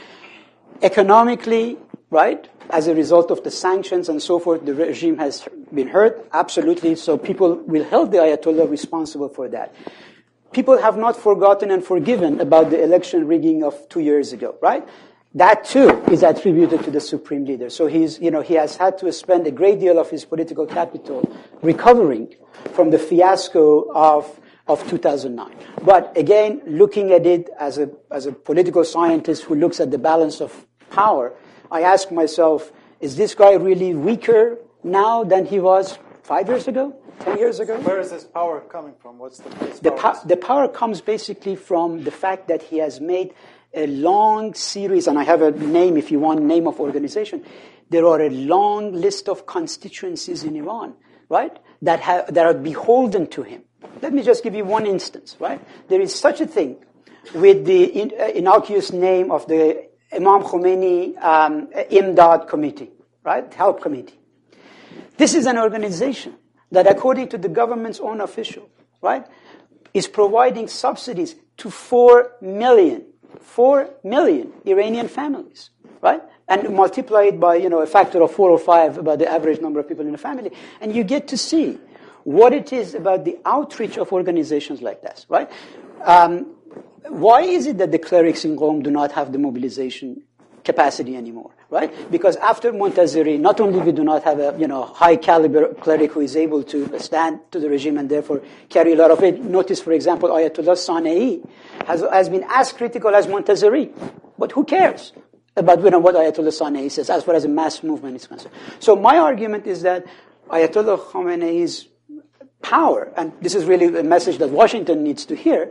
Economically, right? As a result of the sanctions and so forth, the regime has been hurt, absolutely. So people will hold the Ayatollah responsible for that people have not forgotten and forgiven about the election rigging of two years ago, right? That too is attributed to the supreme leader. So he's, you know, he has had to spend a great deal of his political capital recovering from the fiasco of, of 2009. But again, looking at it as a, as a political scientist who looks at the balance of power, I ask myself, is this guy really weaker now than he was five years ago? 10 years ago. Where is this power coming from? What's the the, po- the power comes basically from the fact that he has made a long series, and I have a name if you want, name of organization. There are a long list of constituencies in Iran, right, that, have, that are beholden to him. Let me just give you one instance, right? There is such a thing with the in, uh, innocuous name of the Imam Khomeini um, Imdad Committee, right? Help Committee. This is an organization that according to the government's own official, right, is providing subsidies to 4 million, 4 million Iranian families, right? And multiply it by, you know, a factor of four or five about the average number of people in a family. And you get to see what it is about the outreach of organizations like this, right? Um, why is it that the clerics in Qom do not have the mobilization capacity anymore, right? Because after Montazeri, not only we do not have a you know high caliber cleric who is able to stand to the regime and therefore carry a lot of it. Notice, for example, Ayatollah Sanei has, has been as critical as Montazeri, but who cares? About you know, what Ayatollah Sanei says as far as a mass movement is concerned. So my argument is that Ayatollah Khamenei's power, and this is really a message that Washington needs to hear,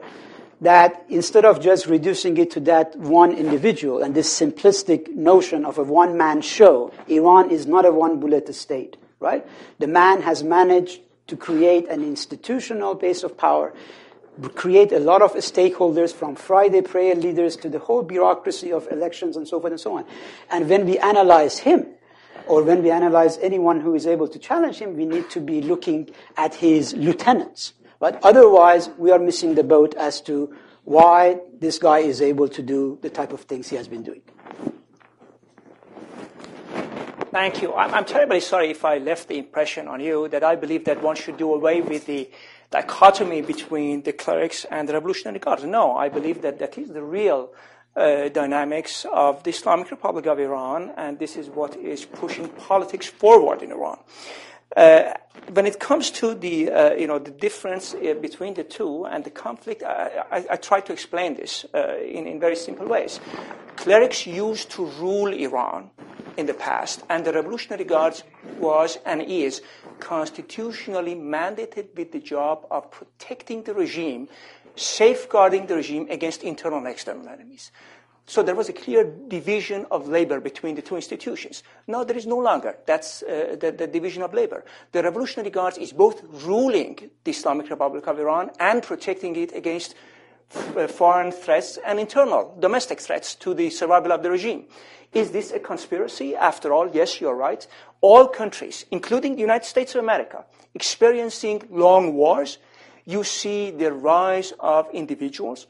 that instead of just reducing it to that one individual and this simplistic notion of a one man show, Iran is not a one bullet state, right? The man has managed to create an institutional base of power, create a lot of stakeholders from Friday prayer leaders to the whole bureaucracy of elections and so forth and so on. And when we analyze him, or when we analyze anyone who is able to challenge him, we need to be looking at his lieutenants but otherwise, we are missing the boat as to why this guy is able to do the type of things he has been doing. Thank you. I'm, I'm, terribly sorry if I left the impression on you that I believe that one should do away with the dichotomy between the clerics and the Revolutionary Guards. No, I believe that that is the real uh, dynamics of the Islamic Republic of Iran, and this is what is pushing politics forward in Iran. Uh, when it comes to the, uh, you know, the difference uh, between the two and the conflict, I, I, I try to explain this in, in very simple ways. Clerics used to rule Iran in the past, and the Revolutionary Guards was and is constitutionally mandated with the job of protecting the regime, safeguarding the regime against internal and external enemies. So there was a clear division of labor between the two institutions. Now there is no longer. That's uh, the, the, division of labor. The Revolutionary Guards is both ruling the Islamic Republic of Iran and protecting it against f- uh, foreign threats and internal domestic threats to the survival of the regime. Is this a conspiracy? After all, yes, you're right. All countries, including the United States of America, experiencing long wars, you see the rise of individuals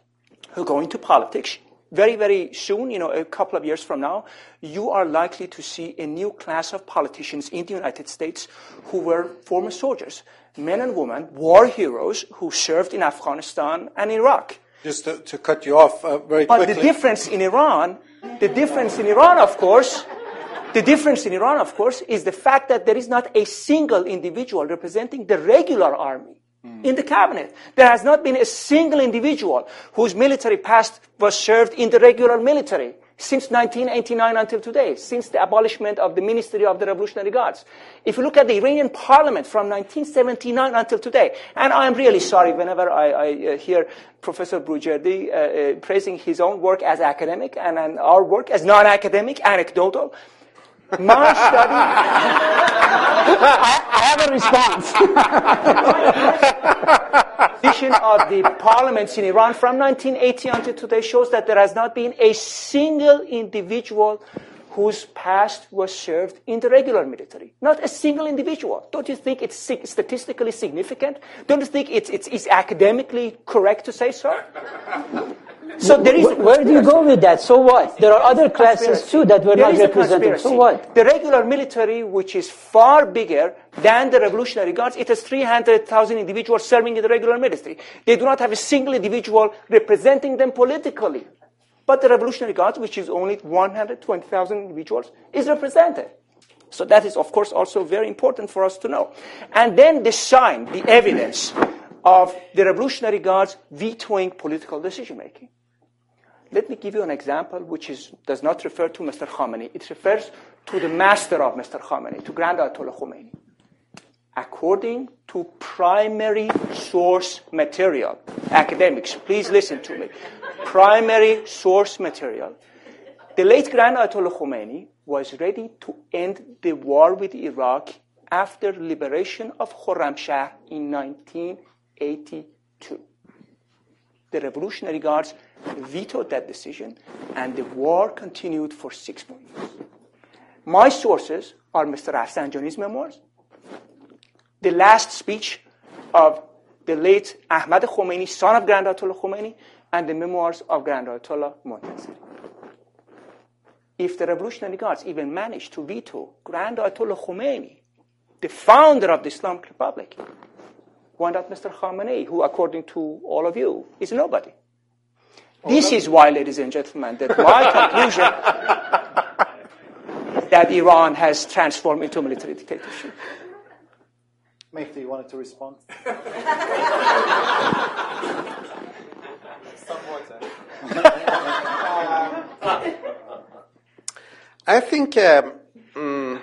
who go into politics very, very soon, you know, a couple of years from now, you are likely to see a new class of politicians in the United States who were former soldiers, men and women, war heroes who served in Afghanistan and Iraq. Just to, to cut you off uh, very but quickly. But the difference in Iran, the difference in Iran, of course, the difference in Iran, of course, is the fact that there is not a single individual representing the regular army. In the cabinet. There has not been a single individual whose military past was served in the regular military since 1989 until today, since the abolishment of the Ministry of the Revolutionary Guards. If you look at the Iranian parliament from 1979 until today, and I'm really sorry whenever I, I uh, hear Professor Boroujerdi uh, uh, praising his own work as academic and, and our work as non-academic, anecdotal, my study. I, I, have a response. The position of the parliaments in Iran from 1980 until today shows that there has not been a single individual whose past was served in the regular military. Not a single individual. Don't you think it's statistically significant? Don't you think it's, it's, it's academically correct to say so? So there is Where do you go with that? So what? There are other classes too that were there not represented. So what? The regular military, which is far bigger than the Revolutionary Guards, it has 300,000 individuals serving in the regular military. They do not have a single individual representing them politically. But the Revolutionary Guards, which is only 120,000 individuals, is represented. So that is, of course, also very important for us to know. And then the sign, the evidence of the Revolutionary Guards vetoing political decision making. Let me give you an example which is, does not refer to Mr. Khamenei. It refers to the master of Mr. Khamenei, to Grand Ayatollah Khomeini. According to primary source material, academics, please listen to me. Primary source material. The late Grand Ayatollah Khomeini was ready to end the war with Iraq after liberation of Khorramshahr in 1982. The Revolutionary Guards vetoed that decision, and the war continued for six more years. My sources are Mr. Rafsanjani's memoirs, the last speech of the late Ahmad Khomeini, son of Grand Ayatollah Khomeini, and the memoirs of Grand Ayatollah Montazeri. If the Revolutionary Guards even managed to veto Grand Ayatollah Khomeini, the founder of the Islamic Republic, why not Mr. Khamenei, who, according to all of you, is nobody? This is why, ladies and gentlemen, that my conclusion that Iran has transformed into a military dictatorship. Mehdi, you wanted to respond? I think um, mm,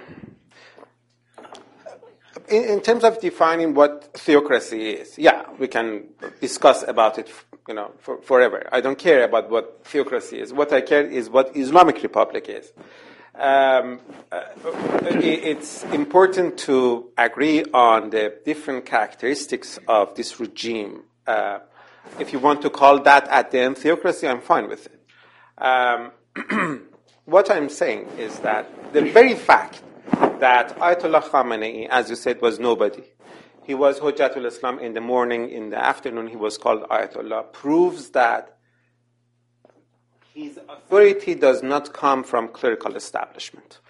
in, in, terms of defining what theocracy is, yeah, we can discuss about it you know, for, forever. I don't care about what theocracy is. What I care is what Islamic Republic is. Um, uh, it's important to agree on the different characteristics of this regime. Uh, if you want to call that at the end theocracy, I'm fine with it. Um, what I'm saying is that the very fact that Ayatollah Khamenei, as you said, was nobody, he was Hujjatul Islam in the morning, in the afternoon he was called Ayatollah, proves that his authority does not come from clerical establishment.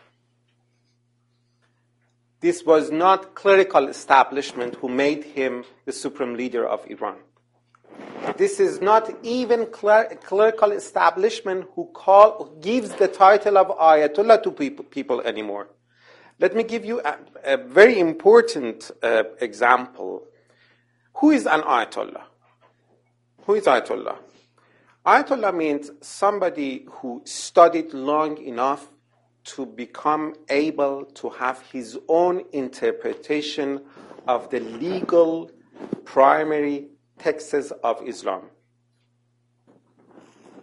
This was not clerical establishment who made him the supreme leader of Iran. This is not even clerical establishment who, call, gives the title of Ayatollah to people anymore. Let me give you a, a very important uh, example. Who is an Ayatollah? Who is Ayatollah? Ayatollah means somebody who studied long enough to become able to have his own interpretation of the legal primary texts of Islam.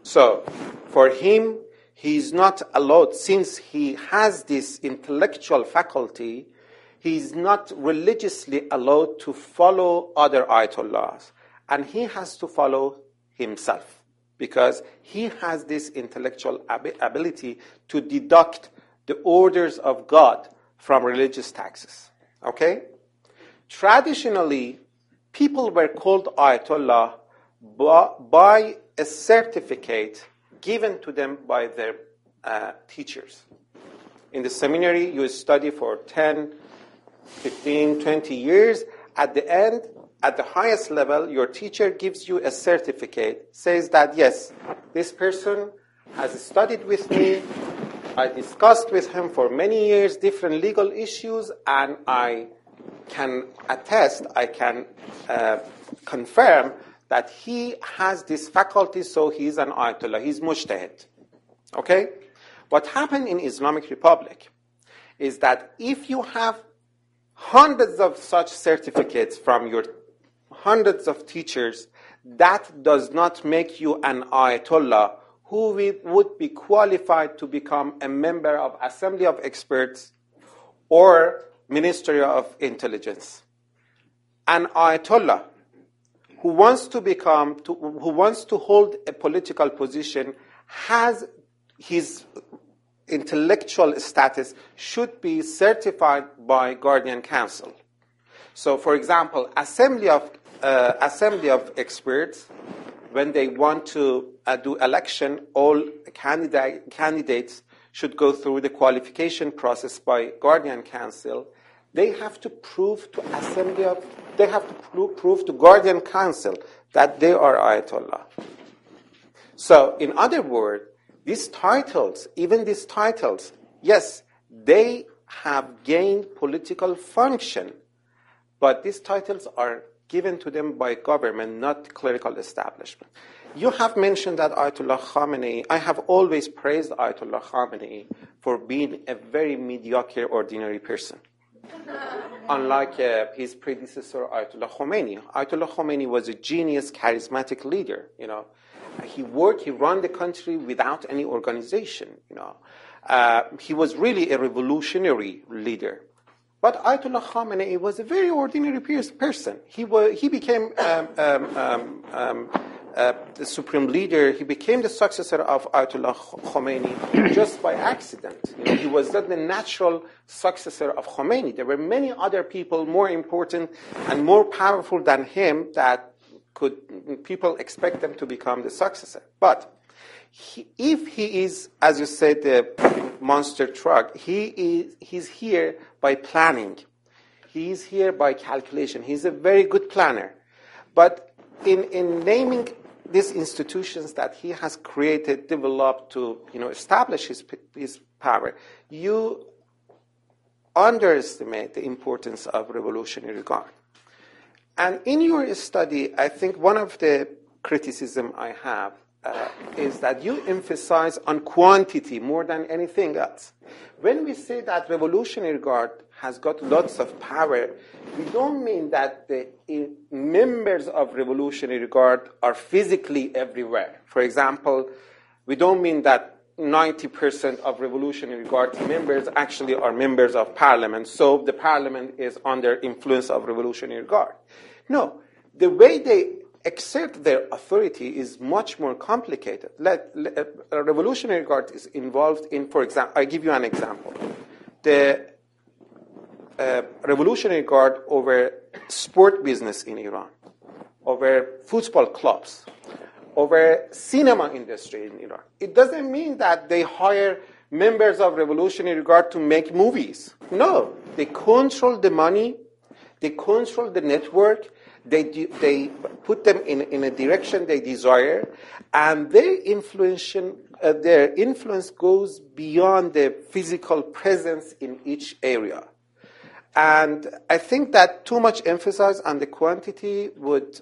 So, for him, he is not allowed, since he has this intellectual faculty, he is not religiously allowed to follow other ayatollahs. And he has to follow himself because he has this intellectual ab- ability to deduct the orders of God from religious texts. Okay? Traditionally, people were called ayatollah by a certificate given to them by their uh, teachers. In the seminary, you study for 10, 15, 20 years. At the end, at the highest level, your teacher gives you a certificate, says that, yes, this person has studied with me, I discussed with him for many years different legal issues, and I can attest, I can uh, confirm that he has this faculty, so he's an ayatollah, he's mujtahid. Okay? What happened in Islamic Republic is that if you have hundreds of such certificates from your hundreds of teachers, that does not make you an ayatollah who would be qualified to become a member of assembly of experts or ministry of intelligence. An ayatollah who wants to become, to, who wants to hold a political position has his intellectual status should be certified by guardian council. So, for example, assembly of uh, assembly of experts, when they want to uh, do election, all candidate, candidates should go through the qualification process by guardian council. They have to prove to assembly of they have to prove, to guardian council that they are Ayatollah. So, in other words, these titles, even these titles, yes, they have gained political function, but these titles are given to them by government, not clerical establishment. You have mentioned that Ayatollah Khamenei, I have always praised Ayatollah Khamenei for being a very mediocre, ordinary person unlike uh, his predecessor Ayatollah Khomeini. Ayatollah Khomeini was a genius, charismatic leader. You know, he worked, he ran the country without any organization. You know, uh, he was really a revolutionary leader. But Ayatollah Khamenei was a very ordinary person. He, was, he became um, um, um, um uh, the supreme leader, he became the successor of Ayatollah Khomeini just by accident. You know, he was not the natural successor of Khomeini. There were many other people more important and more powerful than him that could people expect them to become the successor. But he, if he is, as you said, the monster truck, he is he's here by planning. He is here by calculation. He's a very good planner. But in, in naming these institutions that he has created, developed to you know, establish his, his power, you underestimate the importance of revolutionary guard. And in your study, I think one of the criticism I have uh, is that you emphasize on quantity more than anything else. When we say that Revolutionary Guard has got lots of power, we don't mean that the members of Revolutionary Guard are physically everywhere. For example, we don't mean that 90% of Revolutionary Guard members actually are members of parliament, so the parliament is under influence of Revolutionary Guard. No, the way they exert their authority is much more complicated. Let, let, Revolutionary Guard is involved in, for example, I give you an example. The Revolutionary Guard over sport business in Iran, over football clubs, over cinema industry in Iran. It doesn't mean that they hire members of Revolutionary Guard to make movies. No, they control the money, they control the network, they, they put them in, in a direction they desire, and their influence, uh, their influence goes beyond the physical presence in each area. And I think that too much emphasis on the quantity would,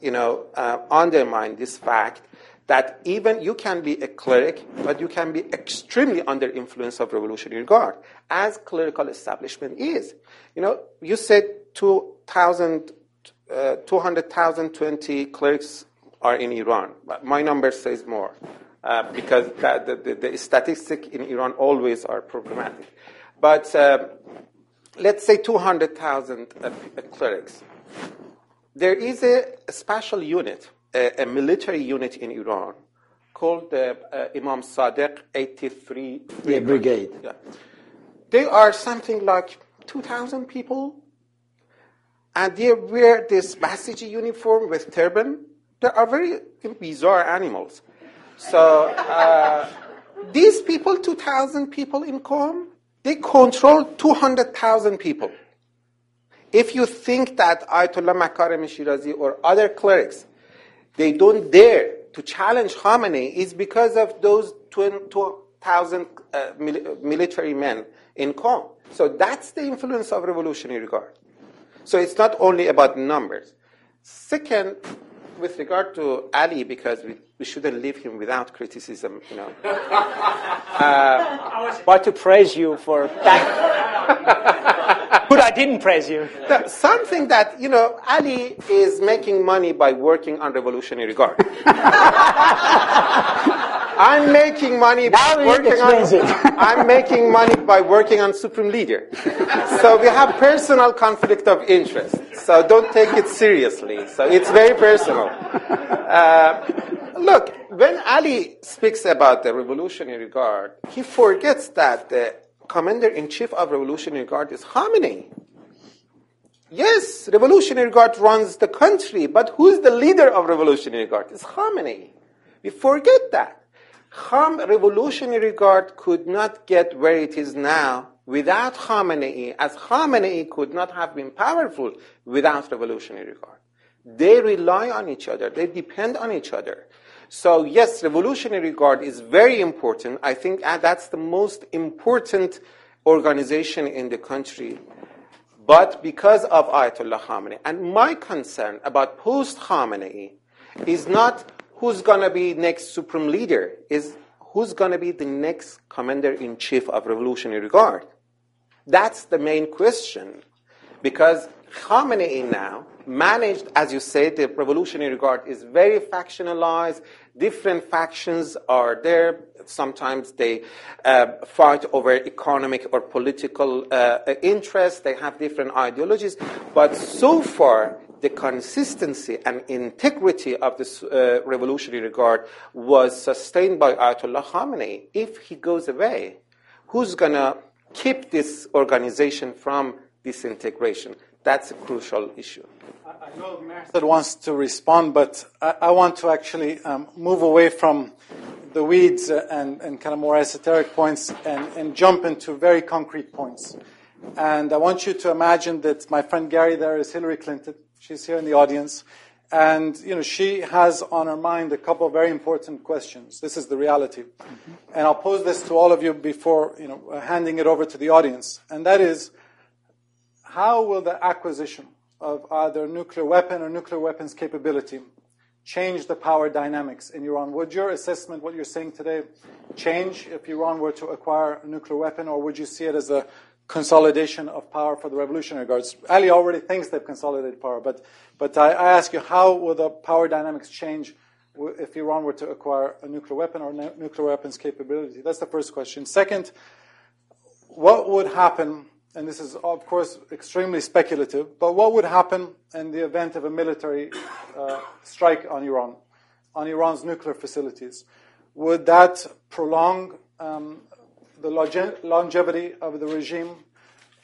you know, uh, undermine this fact that even you can be a cleric, but you can be extremely under influence of Revolutionary Guard, as clerical establishment is. You know, you said 2,000, uh, 200,020 clerics are in Iran. But my number says more, uh, because the, the, the statistic in Iran always are problematic. But uh, let's say 200,000 uh, clerics. There is a, a special unit, a, a, military unit in Iran called the uh, Imam Sadiq 83 yeah, Brigade. Yeah. They are something like 2,000 people, and they wear this Basiji uniform with turban. They are very bizarre animals. So uh, these people, 2,000 people in Qom, they control 200,000 people. If you think that Ayatollah Makarem Shirazi or other clerics, they don't dare to challenge Khamenei, is because of those 2,000 uh, military men in Qom. So that's the influence of Revolutionary Guard. So it's not only about numbers. Second, with regard to Ali, because we, we shouldn't leave him without criticism, you know. uh, I was about to praise you for that. but I didn't praise you. Something that, you know, Ali is making money by working on Revolutionary Guard. I'm making money by working on. I'm making money by working on Supreme Leader. So we have personal conflict of interest. So don't take it seriously. So it's very personal. Uh, look, when Ali speaks about the Revolutionary Guard, he forgets that the commander in chief of Revolutionary Guard is Khamenei. Yes, Revolutionary Guard runs the country, but who's the leader of Revolutionary Guard? It's Khamenei. We forget that. Kham Revolutionary Guard could not get where it is now without Khamenei, as Khamenei could not have been powerful without Revolutionary Guard. They rely on each other. They depend on each other. So yes, Revolutionary Guard is very important. I think uh, that's the most important organization in the country. But because of Ayatollah Khamenei, and my concern about post Khamenei is not who's going to be next supreme leader is who's going to be the next commander in chief of revolutionary guard that's the main question because Khamenei now managed, as you say, the Revolutionary Guard is very factionalized. Different factions are there. Sometimes they uh, fight over economic or political uh, interests. They have different ideologies. But so far, the consistency and integrity of this uh, revolutionary guard was sustained by Ayatollah Khamenei. If he goes away, who's going to keep this organization from disintegration? That's a crucial issue. I know Mehrzad wants to respond, but I, I want to actually um, move away from the weeds and, and, kind of more esoteric points and, and jump into very concrete points. And I want you to imagine that my friend Gary there is Hillary Clinton. She's here in the audience. And, you know, she has on her mind a couple of very important questions. This is the reality. Mm-hmm. And I'll pose this to all of you before, you know, handing it over to the audience. And that is, how will the acquisition of either nuclear weapon or nuclear weapons capability change the power dynamics in Iran? Would your assessment, what you're saying today, change if Iran were to acquire a nuclear weapon, or would you see it as a consolidation of power for the Revolutionary Guards. Ali already thinks they've consolidated power, but, but I, I ask you, how will the power dynamics change if Iran were to acquire a nuclear weapon or nuclear weapons capability? That's the first question. Second, what would happen, and this is, of course, extremely speculative, but what would happen in the event of a military uh, strike on Iran, on Iran's nuclear facilities? Would that prolong um, the longe- longevity of the regime?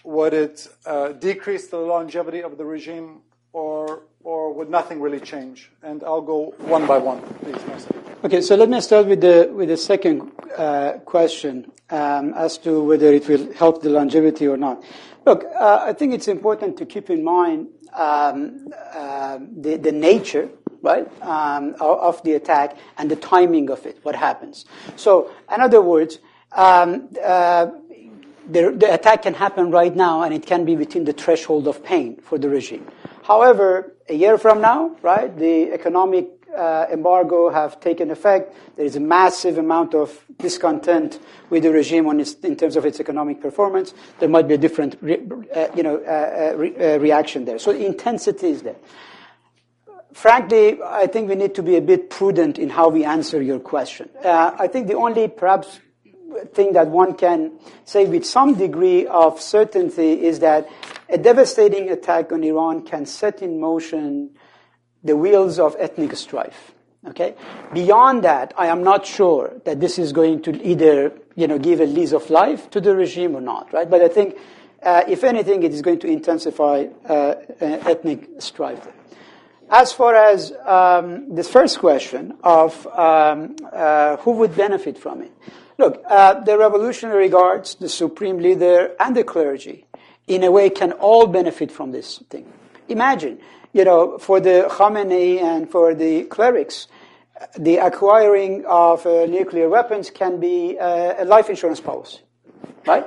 Would it uh, decrease the longevity of the regime, or or would nothing really change? And I'll go one by one, please. Okay, so let me start with the with the second uh, question um, as to whether it will help the longevity or not. Look, uh, I think it's important to keep in mind um, uh, the the nature right, um, of the attack and the timing of it, what happens. So, in other words, um, uh, the, the, attack can happen right now and it can be within the threshold of pain for the regime. However, a year from now, right, the economic uh, embargo have taken effect. There is a massive amount of discontent with the regime its, in terms of its economic performance. There might be a different, re, uh, you know, uh, uh re, uh, reaction there. So the intensity is there. Frankly, I think we need to be a bit prudent in how we answer your question. Uh, I think the only perhaps thing that one can say with some degree of certainty is that a devastating attack on Iran can set in motion the wheels of ethnic strife. Okay? Beyond that, I am not sure that this is going to either, you know, give a lease of life to the regime or not, right? But I think, uh, if anything, it is going to intensify uh, uh ethnic strife. As far as um, this first question of um, uh, who would benefit from it, Look, uh, the Revolutionary Guards, the supreme leader, and the clergy, in a way, can all benefit from this thing. Imagine, you know, for the Khamenei and for the clerics, the acquiring of uh, nuclear weapons can be uh, a life insurance policy, right?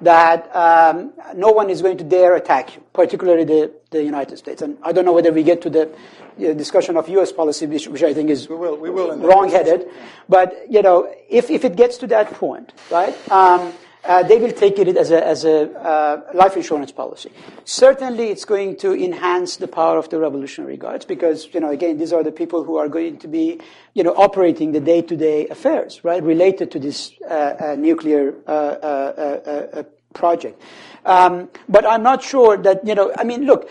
That um, no one is going to dare attack you, particularly the, the United States. And I don't know whether we get to the discussion of U.S. policy, which, which I think is we will, we will wrong-headed. But you know, if, if it gets to that point, right, um, uh, they will take it as a, as a uh, life insurance policy. Certainly, it's going to enhance the power of the Revolutionary Guards because, you know, again, these are the people who are going to be, you know, operating the day-to-day affairs, right, related to this uh, uh nuclear uh, uh, project. Um, but I'm not sure that, you know, I mean, look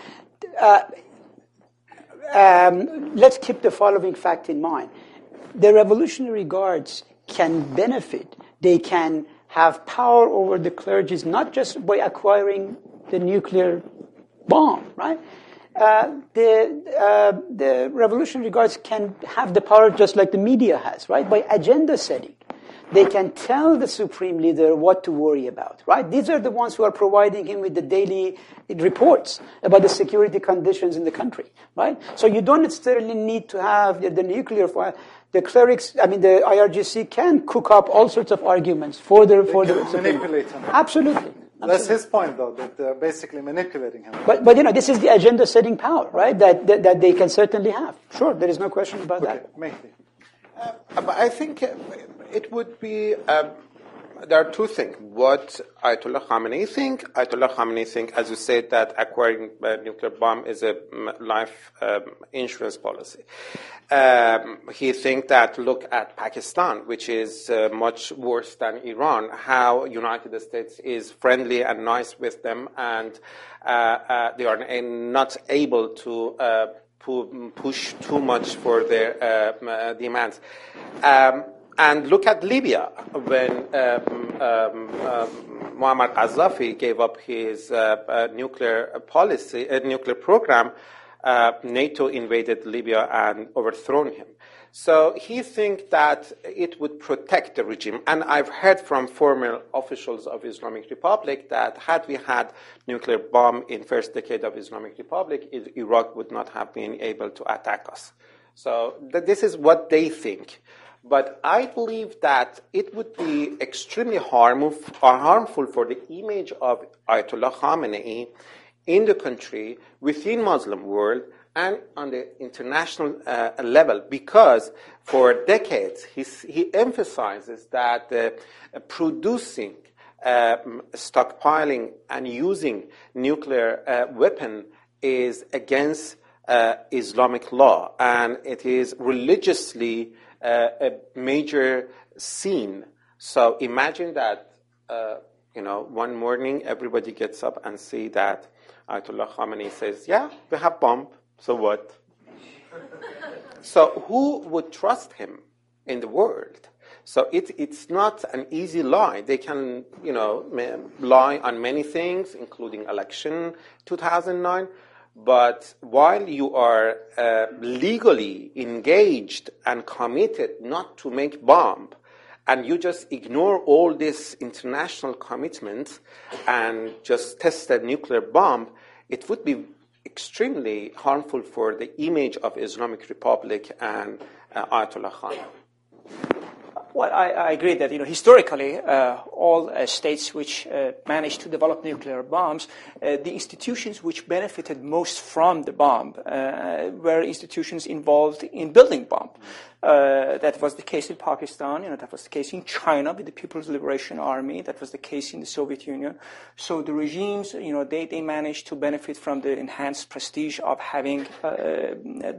um, let's keep the following fact in mind. The Revolutionary Guards can benefit, they can have power over the clergies, not just by acquiring the nuclear bomb, right? Uh, the, uh, the Revolutionary Guards can have the power just like the media has, right? By agenda setting. They can tell the supreme leader what to worry about, right? These are the ones who are providing him with the daily reports about the security conditions in the country, right? So you don't necessarily need to have the, the nuclear fire. The clerics, I mean, the IRGC can cook up all sorts of arguments for the for the manipulate him. Absolutely. That's his point, though, that they're basically manipulating him. But, but you know, this is the agenda-setting power, right? That, that, that they can certainly have. Sure, there is no question about okay. that. Uh, I think it would be. Um, there are two things. What Ayatollah Khamenei think. Ayatollah Khamenei think, as you said, that acquiring a nuclear bomb is a life um, insurance policy. Um, he think that look at Pakistan, which is uh, much worse than Iran. How United States is friendly and nice with them, and uh, uh, they are not able to uh, push too much for their uh, uh, demands. Um, and look at Libya when um, um, um, Muammar Gaddafi gave up his uh, uh, nuclear policy, uh, nuclear program. NATO invaded Libya and overthrown him. So he thinks that it would protect the regime. And I've heard from former officials of Islamic Republic that had we had nuclear bomb in first decade of Islamic Republic, Iraq would not have been able to attack us. So th- this is what they think. But I believe that it would be extremely harmful, harmful for the image of Ayatollah Khamenei in the country, within Muslim world, and on the international uh, level because for decades he emphasizes that uh, producing um, stockpiling and using nuclear uh, weapon is against uh, Islamic law, and it is religiously uh, a major scene. So imagine that, uh, you know, one morning everybody gets up and see that Ayatollah Khamenei says, "Yeah, we have bomb. So what?" so who would trust him in the world? So it, it's not an easy lie. They can, you know, lie on many things, including election 2009. But while you are uh, legally engaged and committed not to make bomb, and you just ignore all these international commitments and just test a nuclear bomb, it would be extremely harmful for the image of Islamic Republic and uh, Ayatollah Khan. Well, I, I, agree that you know historically uh, all uh, states which uh, managed to develop nuclear bombs, uh, the institutions which benefited most from the bomb uh, were institutions involved in building bomb. Uh, that was the case in Pakistan. You know, that was the case in China with the People's Liberation Army. That was the case in the Soviet Union. So the regimes, you know, they, they managed to benefit from the enhanced prestige of having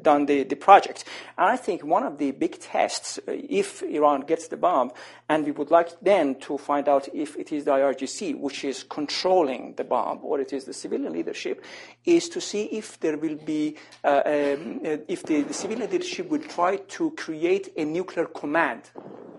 done the, the project. And I think one of the big tests, if Iran gets the bomb, and we would like then to find out if it is the IRGC which is controlling the bomb or it is the civilian leadership, is to see if there will be, uh, um, if the, the civilian leadership will try to create a nuclear command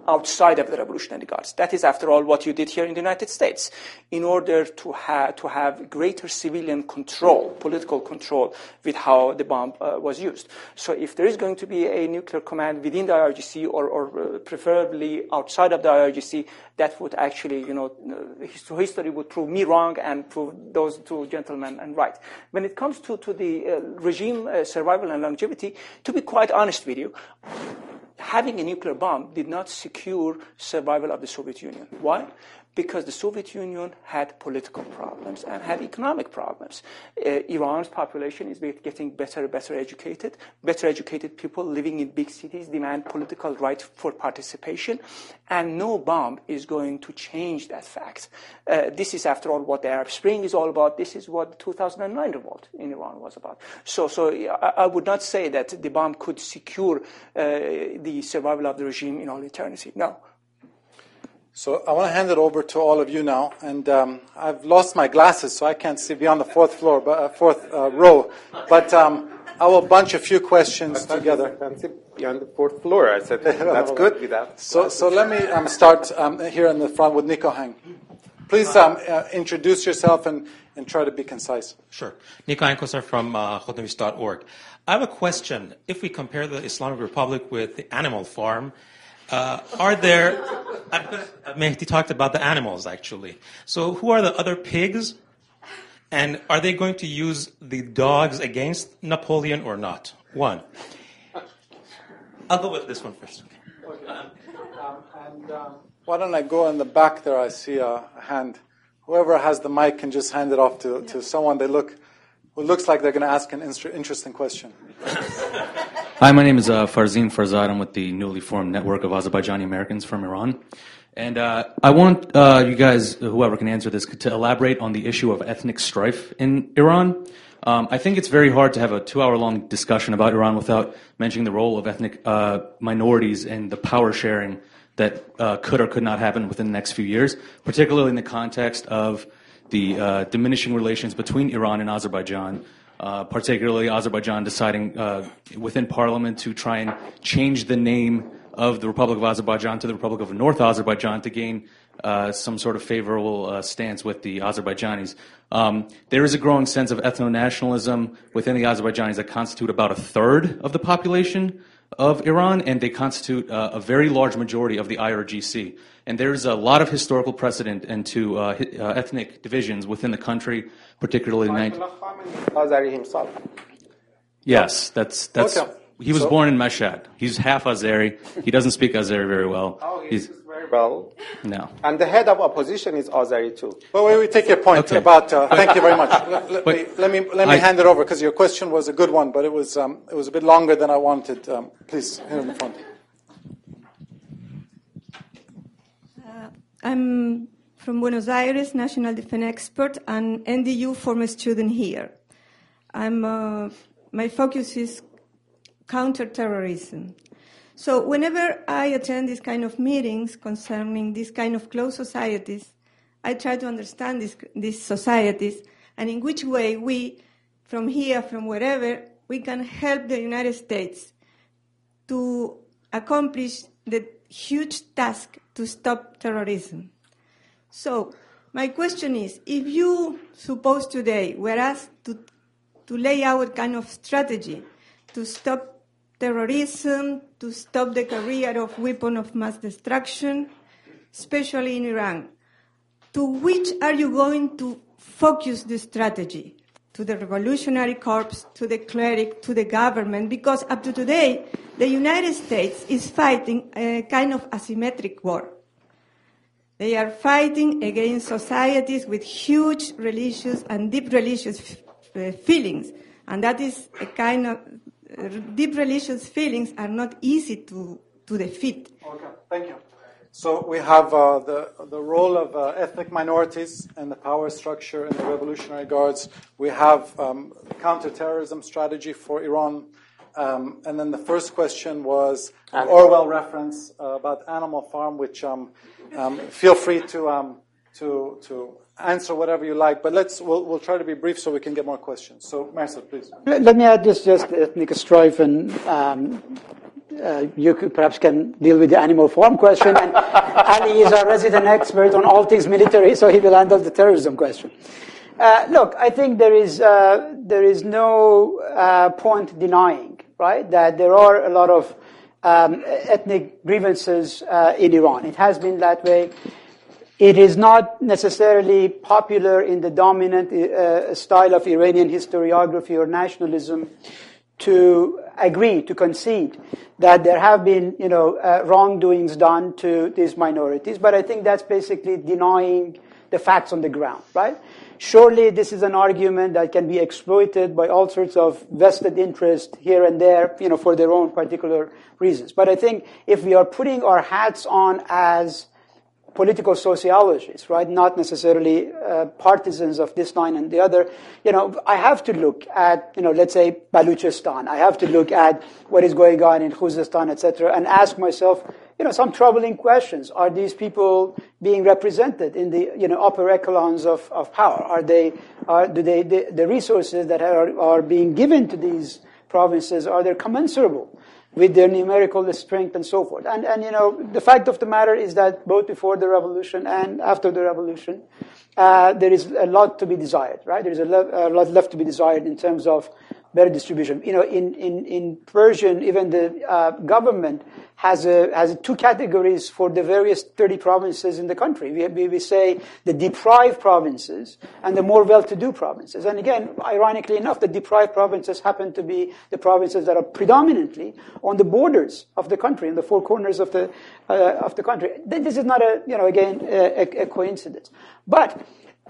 outside of the Revolutionary Guards. That is, after all, what you did here in the United States in order to, ha- to have greater civilian control, political control with how the bomb uh, was used. So if there is going to be a nuclear command within the IRGC or, or uh, preferably outside of the IRGC, that would actually, you know, history would prove me wrong and prove those two gentlemen and right. When it comes to, to the uh, regime uh, survival and longevity, to be quite honest with you, having a nuclear bomb did not secure survival of the Soviet Union. Why? Because the Soviet Union had political problems and had economic problems. Uh, Iran's population is getting better better educated. Better educated people living in big cities demand political right for participation, and no bomb is going to change that fact. Uh, this is, after all, what the Arab Spring is all about. This is what the 2009 revolt in Iran was about. So, so I, I would not say that the bomb could secure uh, the survival of the regime in all eternity. No. So I want to hand it over to all of you now, and um, I've lost my glasses, so I can't see beyond the fourth floor, but uh, fourth uh, row. But um, I will bunch a few questions together. Beyond the fourth floor, I said that's good with that. So, so let me um, start um, here in the front with Nico Hang. Please um, uh, introduce yourself and, and try to be concise. Sure. Nico Ankosar from uh, I have a question. If we compare the Islamic Republic with the animal farm, uh, are there, Mehdi talked about the animals actually. So who are the other pigs? And are they going to use the dogs against Napoleon or not? One. I'll go with this one first. Okay. Um, and, um, why don't I go in the back there? I see a hand. Whoever has the mic can just hand it off to, to someone they look who looks like they're going to ask an interesting question. Hi, my name is uh, Farzin Farzad. I'm with the newly formed network of Azerbaijani Americans from Iran. And uh, I want uh, you guys, whoever can answer this, to elaborate on the issue of ethnic strife in Iran. Um, I think it's very hard to have a two hour long discussion about Iran without mentioning the role of ethnic uh, minorities and the power sharing that uh, could or could not happen within the next few years, particularly in the context of the uh, diminishing relations between Iran and Azerbaijan particularly Azerbaijan deciding uh, within parliament to try and change the name of the Republic of Azerbaijan to the Republic of North Azerbaijan to gain uh, some sort of favorable uh, stance with the Azerbaijanis. Um, there is a growing sense of ethno nationalism within the Azerbaijanis that constitute about a third of the population of Iran, and they constitute uh, a very large majority of the IRGC. And there's a lot of historical precedent into uh, uh, ethnic divisions within the country, particularly in the Azari himself. Yes, that's that's. Okay. He was so, born in Mashhad. He's half Azeri. He doesn't speak Azeri very well. Oh, he's, he's very well. No. And the head of opposition is Azeri too. Well, wait, we take your point okay. about. Uh, thank you very much. Let, let me let me, let me I, hand it over because your question was a good one, but it was um, it was a bit longer than I wanted. Um, please, here in the front. Uh, I'm from Buenos Aires, national defense expert, and NDU former student here. I'm, uh, my focus is counterterrorism. So whenever I attend these kind of meetings concerning these kind of closed societies, I try to understand this, these societies and in which way we, from here, from wherever, we can help the United States to accomplish the huge task to stop terrorism. So, my question is, if you suppose today were asked to, to lay out kind of strategy to stop terrorism, to stop the career of weapon of mass destruction, especially in Iran, to which are you going to focus the strategy? To the revolutionary corps, to the cleric, to the government, because up to today, the United States is fighting a kind of asymmetric war. They are fighting against societies with huge religious and deep religious f- uh, feelings. And that is a kind of deep religious feelings are not easy to, to defeat. Okay, thank you. So we have uh, the, the role of uh, ethnic minorities and the power structure in the Revolutionary Guards. We have um, counterterrorism strategy for Iran. Um, and then the first question was an Orwell reference uh, about Animal Farm, which um, um feel free to, um, to, to answer whatever you like. But let's, we'll, we'll try to be brief so we can get more questions. So, Marcel, please. Let, let me add this just ethnic strife and um, uh, you could, perhaps can deal with the animal farm question. And Ali is our resident expert on all things military, so he will handle the terrorism question. Uh, look, I think there is uh, there is no uh, point denying, right, that there are a lot of um, ethnic grievances uh, in Iran. It has been that way. It is not necessarily popular in the dominant uh, style of Iranian historiography or nationalism to agree, to concede that there have been, you know, uh, wrongdoings done to these minorities. But I think that's basically denying the facts on the ground, right? Surely this is an argument that can be exploited by all sorts of vested interest here and there, you know, for their own particular reasons. But I think if we are putting our hats on as political sociologists, right? Not necessarily uh, partisans of this line and the other. You know, I have to look at, you know, let's say Baluchistan. I have to look at what is going on in Khuzestan, etc., and ask myself, you know, some troubling questions. Are these people being represented in the, you know, upper echelons of, of power? Are they, are, do they, the, the resources that are, are being given to these provinces, are they commensurable with their numerical strength and so forth. And, and, you know, the fact of the matter is that both before the revolution and after the revolution, uh, there is a lot to be desired, right? There is a, a lot left to be desired in terms of better distribution. You know, in, in, in Persian, even the uh, government has, a, has two categories for the various 30 provinces in the country. We, we say the deprived provinces and the more well-to-do provinces. And again, ironically enough, the deprived provinces happen to be the provinces that are predominantly on the borders of the country, in the four corners of the, uh, of the country. This is not a, you know, again, a, a coincidence. But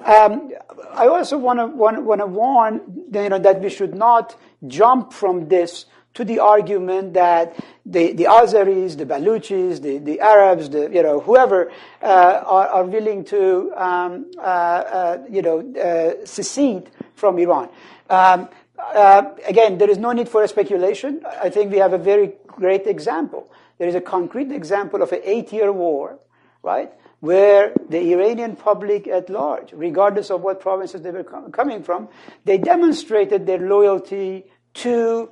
um, I also want to want, to warn you know, that we should not jump from this to the argument that the, the Azeris, the Baluchis, the, the Arabs, the, you know, whoever uh, are, are, willing to, um, uh, uh, you know, uh, secede from Iran. Um, uh, again, there is no need for a speculation. I think we have a very great example. There is a concrete example of an eight-year war, right? Where the Iranian public at large, regardless of what provinces they were com- coming from, they demonstrated their loyalty to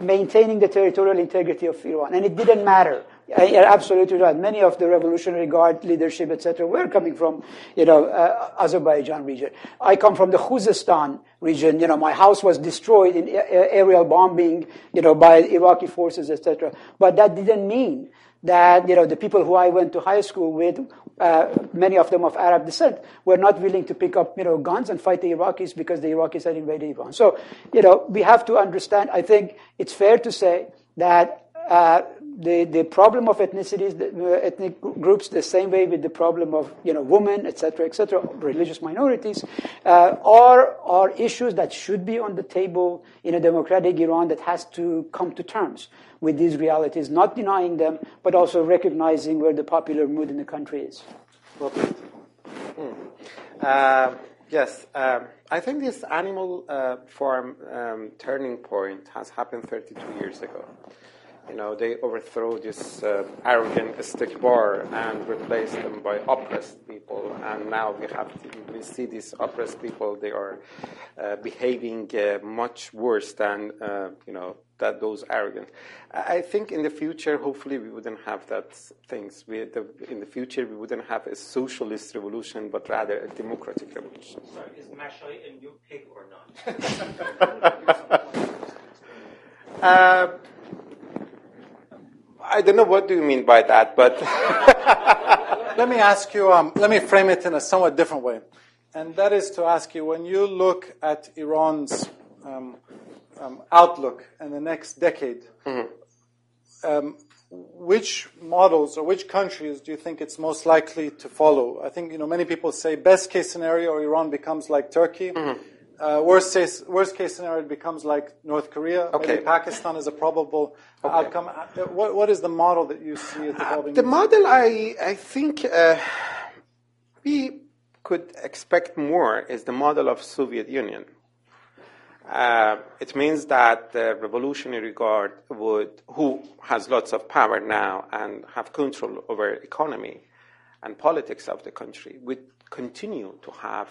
maintaining the territorial integrity of Iran. And it didn't matter. You're absolutely right. Many of the Revolutionary Guard leadership, etc., were coming from, you know, uh, Azerbaijan region. I come from the Khuzestan region. You know, my house was destroyed in aerial bombing, you know, by Iraqi forces, etc. But that didn't mean that you know the people who I went to high school with, uh, many of them of Arab descent, were not willing to pick up you know guns and fight the Iraqis because the Iraqis had invaded Iran. So you know we have to understand. I think it's fair to say that. Uh, the, the problem of ethnicities, the, uh, ethnic groups, the same way with the problem of you know women, etc., etc., religious minorities, uh, are are issues that should be on the table in a democratic Iran that has to come to terms with these realities, not denying them, but also recognizing where the popular mood in the country is. Uh, yes, um, I think this animal uh, farm um, turning point has happened 32 years ago. You know, they overthrow this uh, arrogant istikbar and replace them by oppressed people. And now we have to, we see these oppressed people. They are uh, behaving uh, much worse than uh, you know that those arrogant. I think in the future, hopefully, we wouldn't have that things. We, the, in the future, we wouldn't have a socialist revolution, but rather a democratic revolution. Sorry, is Mashaei a new pig or not? I don't know what do you mean by that, but Let me ask you, um, let me frame it in a somewhat different way. And that is to ask you when you look at Iran's um, um, outlook in the next decade, um, which models or which countries do you think it's most likely to follow? I think you know many people say best case scenario Iran becomes like Turkey. Uh, worst, case, worst case scenario it becomes like North Korea. Okay. Maybe Pakistan is a probable outcome. Uh, What, what is the model that you see as evolving? the model I I think uh, we could expect more is the model of Soviet Union. Uh, it means that the revolutionary guard would, who has lots of power now and have control over economy and politics of the country, would continue to have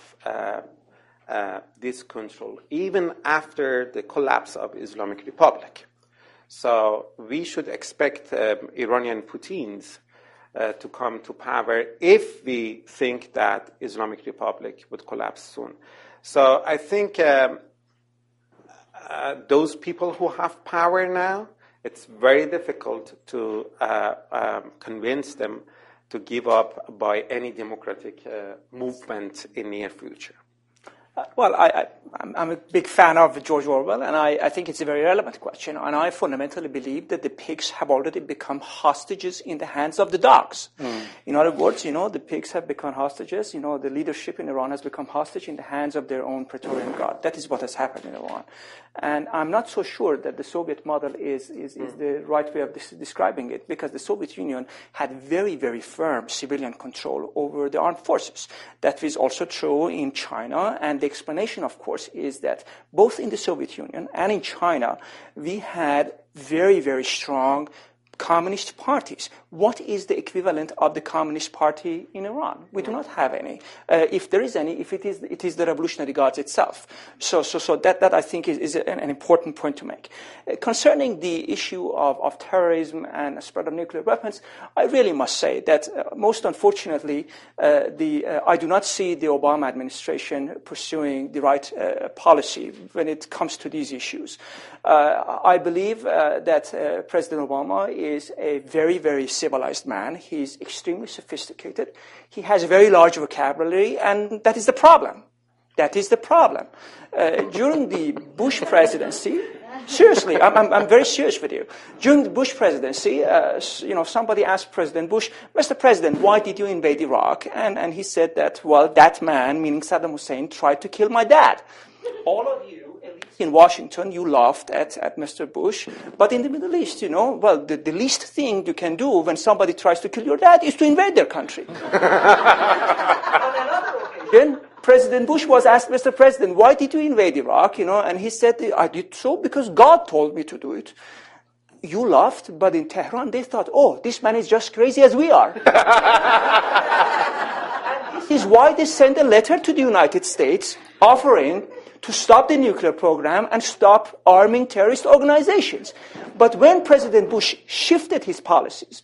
uh, this control even after the collapse of Islamic Republic. So we should expect um, Iranian Putins uh, to come to power if we think that Islamic Republic would collapse soon. So I think um, uh, those people who have power now, it's very difficult to uh, um, convince them to give up by any democratic uh, movement in near future. Well, I, I, I'm, I'm a big fan of George Orwell, and I, I think it's a very relevant question. And I fundamentally believe that the pigs have already become hostages in the hands of the dogs. Hmm. In other words, you know, the pigs have become hostages. You know, the leadership in Iran has become hostage in the hands of their own Praetorian Guard. That is what has happened in Iran. And I'm not so sure that the Soviet model is, is, is hmm. the right way of des- describing it, because the Soviet Union had very, very firm civilian control over the armed forces. That is also true in China, and explanation, of course, is that both in the Soviet Union and in China, we had very, very strong communist parties. What is the equivalent of the communist party in Iran? We do not have any. Uh, if there is any, if it is, it is the Revolutionary Guards itself. So, so, so that, that I think is, is an, an important point to make. Uh, concerning the issue of, of terrorism and spread of nuclear weapons, I really must say that uh, most unfortunately, uh, the, uh, I do not see the Obama administration pursuing the right uh, policy when it comes to these issues. I believe that President Obama is a very, very civilized man. He's extremely sophisticated. He has a very large vocabulary, and that is the problem. That is the problem. Uh, during the Bush presidency, seriously, I'm, I'm, I'm very serious with you. During the Bush presidency, uh, you know, somebody asked President Bush, Mr. President, why did you invade Iraq? And, and he said that, well, that man, meaning Saddam Hussein, tried to kill my dad. All of you, in Washington, you laughed at, at Mr. Bush. But in the Middle East, you know, well, the, the least thing you can do when somebody tries to kill your dad is to invade their country. Then President Bush was asked, Mr. President, why did you invade Iraq? You know, and he said, I did so because God told me to do it. You laughed, but in Tehran they thought, oh, this man is just crazy as we are. this is why they sent a letter to the United States offering to stop the nuclear program and stop arming terrorist organizations. But when President Bush shifted his policies,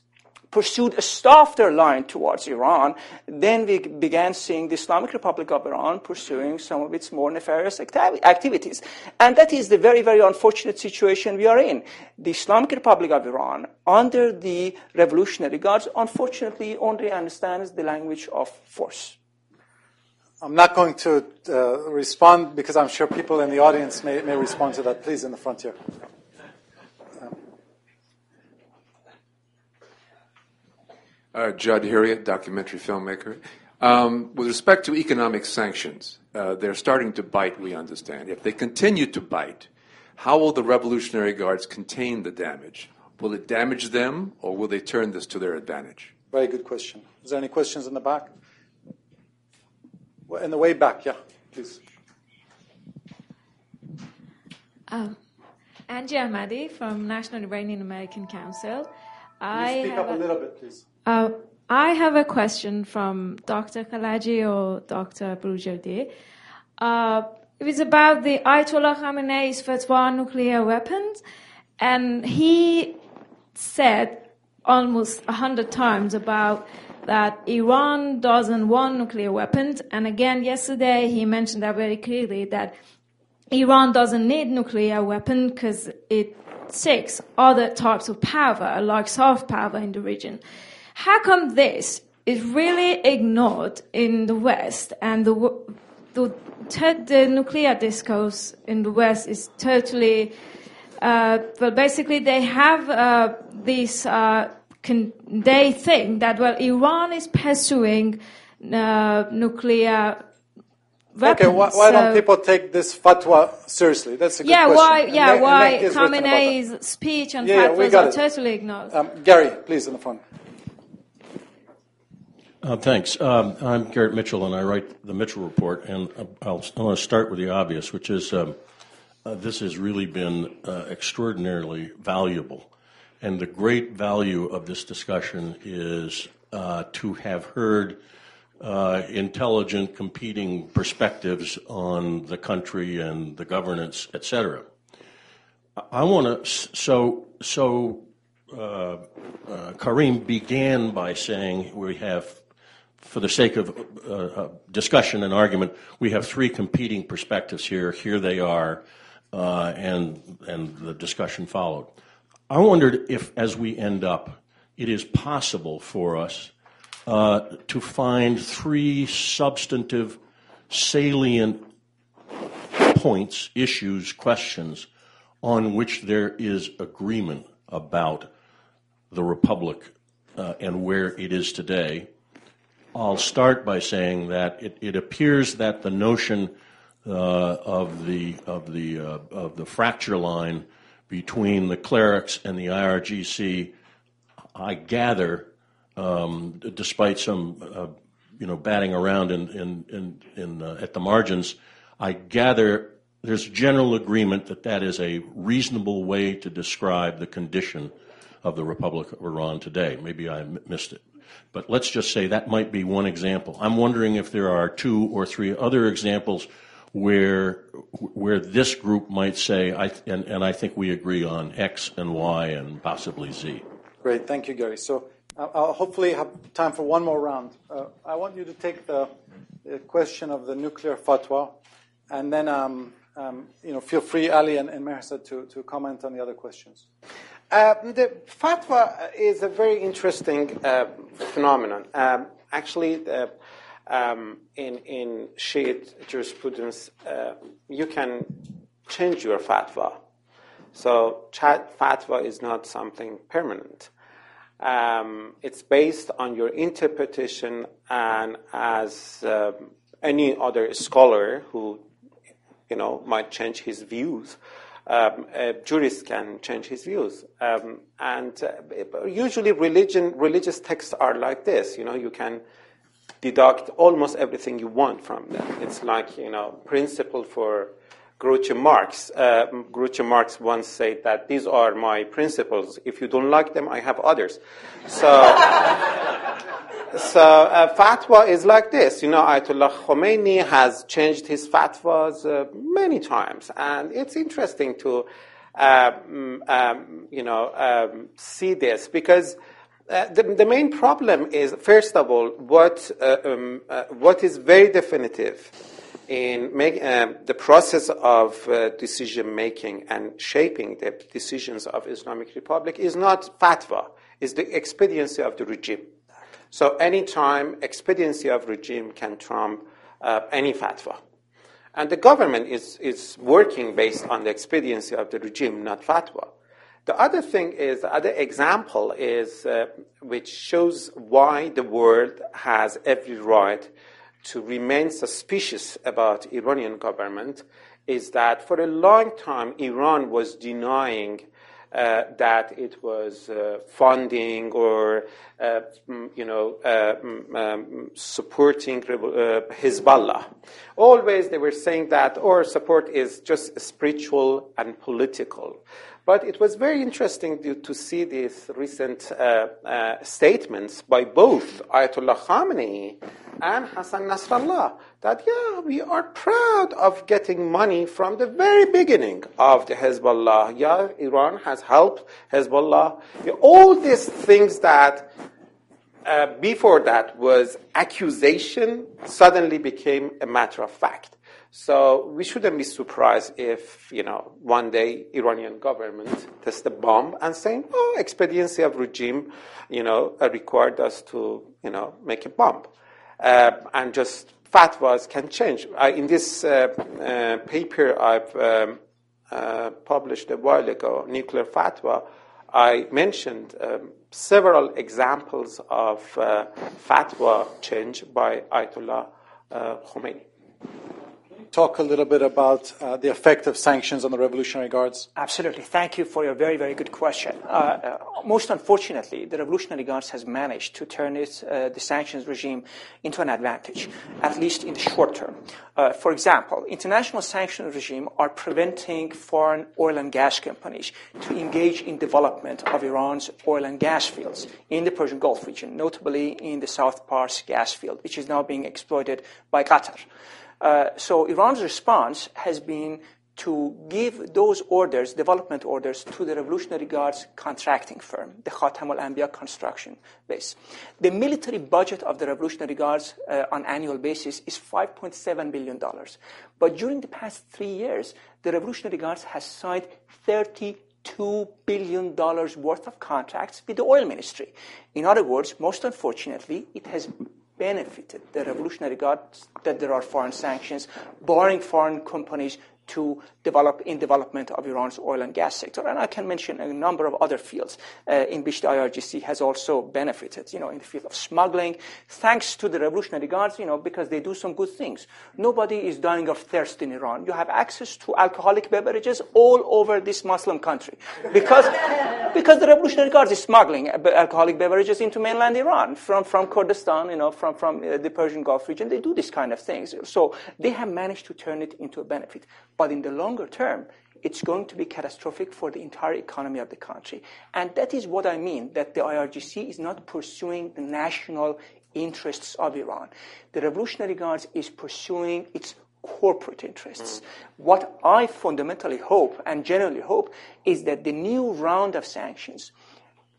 pursued a softer line towards Iran, then we began seeing the Islamic Republic of Iran pursuing some of its more nefarious acti- activities. And that is the very, very unfortunate situation we are in. The Islamic Republic of Iran, under the Revolutionary Guards, unfortunately only understands the language of force. I'm not going to uh, respond because I'm sure people in the audience may, may respond to that. Please, in the front here. Uh, Judd Harriet, documentary filmmaker. Um, with respect to economic sanctions, uh, they're starting to bite, we understand. If they continue to bite, how will the Revolutionary Guards contain the damage? Will it damage them, or will they turn this to their advantage? Very good question. Is there any questions in the back? In the way back, yeah, please. Um, Angie Ahmadi from National Iranian American Council. I speak up a, a little bit, please. Uh, I have a question from Dr. Khalaji or Dr. Boroujerdi. Uh, it was about the Ayatollah Khamenei's fatwa on nuclear weapons, and he said almost a hundred times about that Iran doesn't want nuclear weapons. And again, yesterday he mentioned that very clearly that Iran doesn't need nuclear weapon because it seeks other types of power, like soft power in the region. How come this is really ignored in the West and the, the, the nuclear discourse in the West is totally, uh, well, basically they have uh, this uh, can, they think that, well, Iran is pursuing uh, nuclear weapons. Okay, why, why don't people take this fatwa seriously? That's a good yeah, question. Why, yeah, why Khamenei's speech and yeah, fatwas yeah, are it. totally ignored. Um, Gary, please, on the phone. Uh, thanks. Um, I'm Garrett Mitchell, and I write the Mitchell Report. And I'll, I want to start with the obvious, which is um, uh, this has really been uh, extraordinarily valuable and the great value of this discussion is uh, to have heard uh, intelligent, competing perspectives on the country and the governance, et cetera. I want to, so, so uh, uh, Karim began by saying we have, for the sake of uh, uh, discussion and argument, we have three competing perspectives here. Here they are, and, and the discussion followed. I wondered if, as we end up, it is possible for us uh, to find three substantive, salient points, issues, questions on which there is agreement about the Republic uh, and where it is today. I'll start by saying that it, it appears that the notion uh, of the of the uh, of the fracture line between the clerics and the IRGC, I gather, um, despite some uh, you know batting around in, in, in, in uh, at the margins, I gather there's general agreement that that is a reasonable way to describe the condition of the Republic of Iran today. Maybe I m- missed it. But let's just say that might be one example. I'm wondering if there are two or three other examples where where this group might say, I, and, and I think we agree on X and Y and possibly Z. Great, thank you, Gary. So uh, I'll hopefully have time for one more round. Uh, I want you to take the, the, question of the nuclear fatwa, and then um, um, you know feel free, Ali and, and Mehrzad, to, to comment on the other questions. Uh, the fatwa is a very interesting uh, phenomenon. Um, actually, um, in, in Shiite jurisprudence, uh, you can change your fatwa. So fatwa is not something permanent. Um, it's based on your interpretation, and as um, any other scholar who, you know, might change his views, um, a jurist can change his views. Um, and uh, usually, religion, religious texts are like this. You know, you can deduct almost everything you want from them. It's like, you know, principle for Groucho Marx. Uh, Groucho Marx once said that these are my principles. If you don't like them, I have others. So, so uh, fatwa is like this. You know, Ayatollah Khomeini has changed his fatwas uh, many times, and it's interesting to, um, um, you know, um, see this because uh, the, the, main problem is, first of all, what, uh, um, uh, what is very definitive in make, uh, the process of uh, decision making and shaping the decisions of Islamic Republic is not fatwa, is the expediency of the regime. So anytime expediency of regime can trump any fatwa. And the government is, is working based on the expediency of the regime, not fatwa. The other thing is, the other example is, uh, which shows why the world has every right to remain suspicious about Iranian government, is that for a long time Iran was denying uh, that it was uh, funding or uh, you know uh, um, supporting uh, Hezbollah. Always they were saying that our support is just spiritual and political. But it was very interesting to, to see these recent uh, uh, statements by both Ayatollah Khamenei and Hassan Nasrallah that, yeah, we are proud of getting money from the very beginning of the Hezbollah. Yeah, Iran has helped Hezbollah. All these things that uh, before that was accusation suddenly became a matter of fact. So we shouldn't be surprised if, you know, one day Iranian government tests a bomb and saying, oh, expediency of regime, you know, uh, required us to, you know, make a bomb. Uh, and just fatwas can change. I, in this uh, uh paper I've um, uh, published a while ago, Nuclear Fatwa, I mentioned um, several examples of uh, fatwa change by Ayatollah Khomeini talk a little bit about uh, the effect of sanctions on the Revolutionary Guards? Absolutely. Thank you for your very, very good question. Uh, uh, most unfortunately, the Revolutionary Guards has managed to turn uh, the sanctions regime into an advantage, at least in the short term. Uh, for example, international sanctions regime are preventing foreign oil and gas companies to engage in development of Iran's oil and gas fields in the Persian Gulf region, notably in the South Pars gas field, which is now being exploited by Qatar. Uh, so Iran's response has been to give those orders, development orders, to the Revolutionary Guard's contracting firm, the Khatam al-Anbiya construction base. The military budget of the Revolutionary Guards uh, on annual basis is $5.7 billion. But during the past three years, the Revolutionary Guards has signed 32 billion dollars worth of contracts with the oil ministry. In other words, most unfortunately, it has benefited. The Revolutionary Guards that there are foreign sanctions, barring foreign companies to develop in development of Iran's oil and gas sector. And I can mention a number of other fields uh, in which the IRGC has also benefited, you know, in the field of smuggling, thanks to the Revolutionary Guards, you know, because they do some good things. Nobody is dying of thirst in Iran. You have access to alcoholic beverages all over this Muslim country because, because the Revolutionary Guards is smuggling alcoholic beverages into mainland Iran from, from Kurdistan, you know, from, from uh, the Persian Gulf region. They do this kind of things. So they have managed to turn it into a benefit. But in the longer term, it's going to be catastrophic for the entire economy of the country. And that is what I mean, that the IRGC is not pursuing the national interests of Iran. The Revolutionary Guards is pursuing its corporate interests. What I fundamentally hope and generally hope is that the new round of sanctions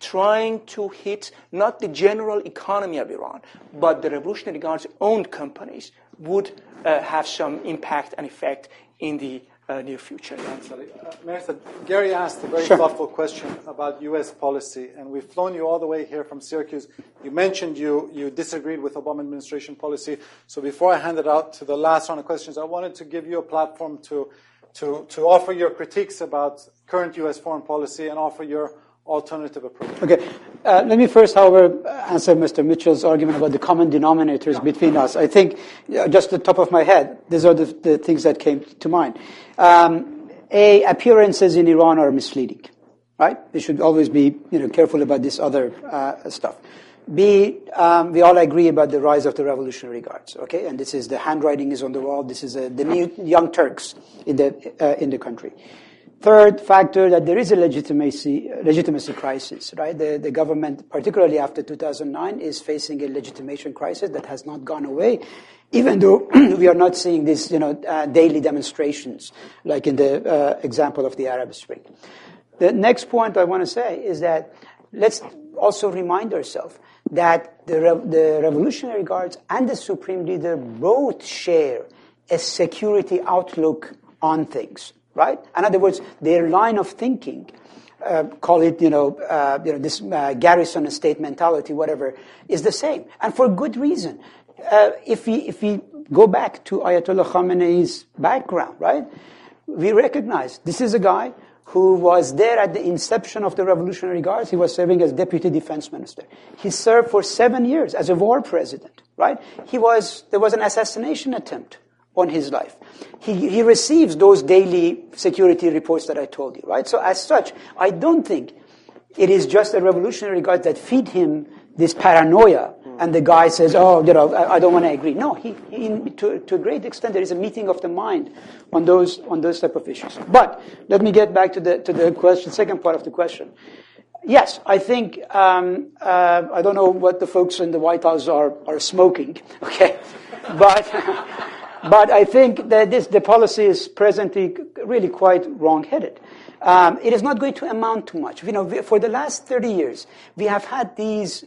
trying to hit not the general economy of Iran, but the Revolutionary Guard's own companies would uh, have some impact and effect in the uh, near future. Uh, Gary asked a very sure. thoughtful question about U.S. policy, and we've flown you all the way here from Syracuse. You mentioned you, you disagreed with Obama administration policy. So before I hand it out to the last round of questions, I wanted to give you a platform to, to, to offer your critiques about current U.S. foreign policy and offer your alternative approach. Okay. Uh, let me first, however, answer Mr. Mitchell's argument about the common denominators between us. I think, uh, just the top of my head, these are the, the things that came to mind. Um, a, appearances in Iran are misleading, right? We should always be, you know, careful about this other uh, stuff. B, um, we all agree about the rise of the Revolutionary Guards, okay? And this is the handwriting is on the wall. This is uh, the new young Turks in the uh, in the country. Third factor that there is a legitimacy, legitimacy crisis, right? The, the government, particularly after 2009, is facing a legitimation crisis that has not gone away, even though we are not seeing these, you know, uh, daily demonstrations, like in the uh, example of the Arab Spring. The next point I want to say is that let's also remind ourselves that the, the Revolutionary Guards and the Supreme Leader both share a security outlook on things right? In other words, their line of thinking, uh, call it, you know, uh, you know, this uh, garrison state mentality, whatever, is the same, and for good reason. Uh, if we if we go back to Ayatollah Khamenei's background, right, we recognize this is a guy who was there at the inception of the Revolutionary Guards. He was serving as deputy defense minister. He served for seven years as a war president, right? He was there was an assassination attempt on his life. He, he receives those daily security reports that I told you, right? So as such, I don't think it is just a revolutionary guard that feed him this paranoia and the guy says, oh, you know, I, I don't want to agree. No, he, he to, to a great extent, there is a meeting of the mind on those, on those type of issues. But let me get back to the, to the question, second part of the question. Yes, I think, um, uh, I don't know what the folks in the White House are, are smoking, okay? but, but I think that this, the policy is presently really quite wrong-headed. Um, it is not going to amount to much. You know, for the last 30 years, we have had these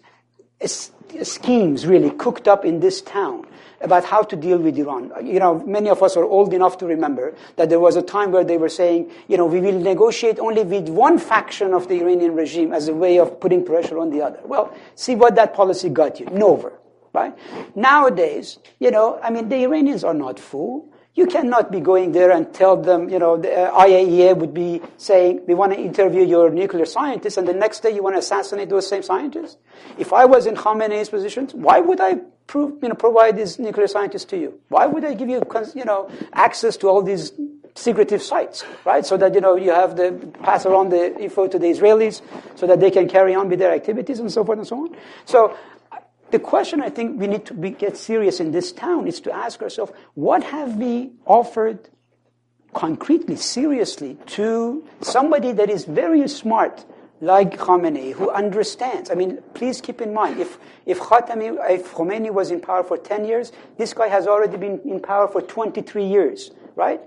schemes really cooked up in this town about how to deal with Iran. You know, many of us are old enough to remember that there was a time where they were saying, you know, we will negotiate only with one faction of the Iranian regime as a way of putting pressure on the other. Well, see what that policy got you. Nowhere, right? Nowadays, you know, I mean, the Iranians are not fool. You cannot be going there and tell them, you know, the uh, IAEA would be saying, we want to interview your nuclear scientists, and the next day you want to assassinate those same scientists. If I was in Khamenei's position, why would I prove, you know, provide these nuclear scientists to you? Why would I give you, you know, access to all these secretive sites, right? So that, you know, you have the, pass around the info to the Israelis so that they can carry on with their activities and so forth and so on. So the question I think we need to be, get serious in this town is to ask ourselves, what have we offered concretely, seriously, to somebody that is very smart, like Khamenei, who understands. I mean, please keep in mind, if, if, Khatami, if Khomeini was in power for 10 years, this guy has already been in power for 23 years, right?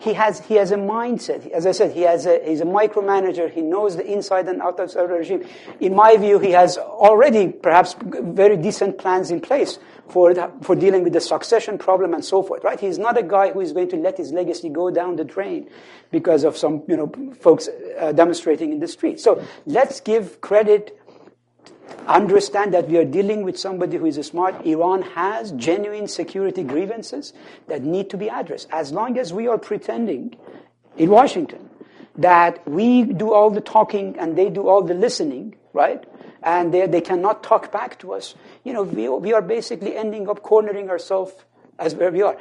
He has, he has a mindset. As I said, he has a, he's a micromanager. He knows the inside and outside of the regime. In my view, he has already perhaps very decent plans in place for, the, for dealing with the succession problem and so forth, right? He's not a guy who is going to let his legacy go down the drain because of some, you know, folks uh, demonstrating in the street. So let's give credit understand that we are dealing with somebody who is smart. Iran has genuine security grievances that need to be addressed. As long as we are pretending in Washington that we do all the talking and they do all the listening, right? And they, they cannot talk back to us. You know, we, we are basically ending up cornering ourselves as where we are.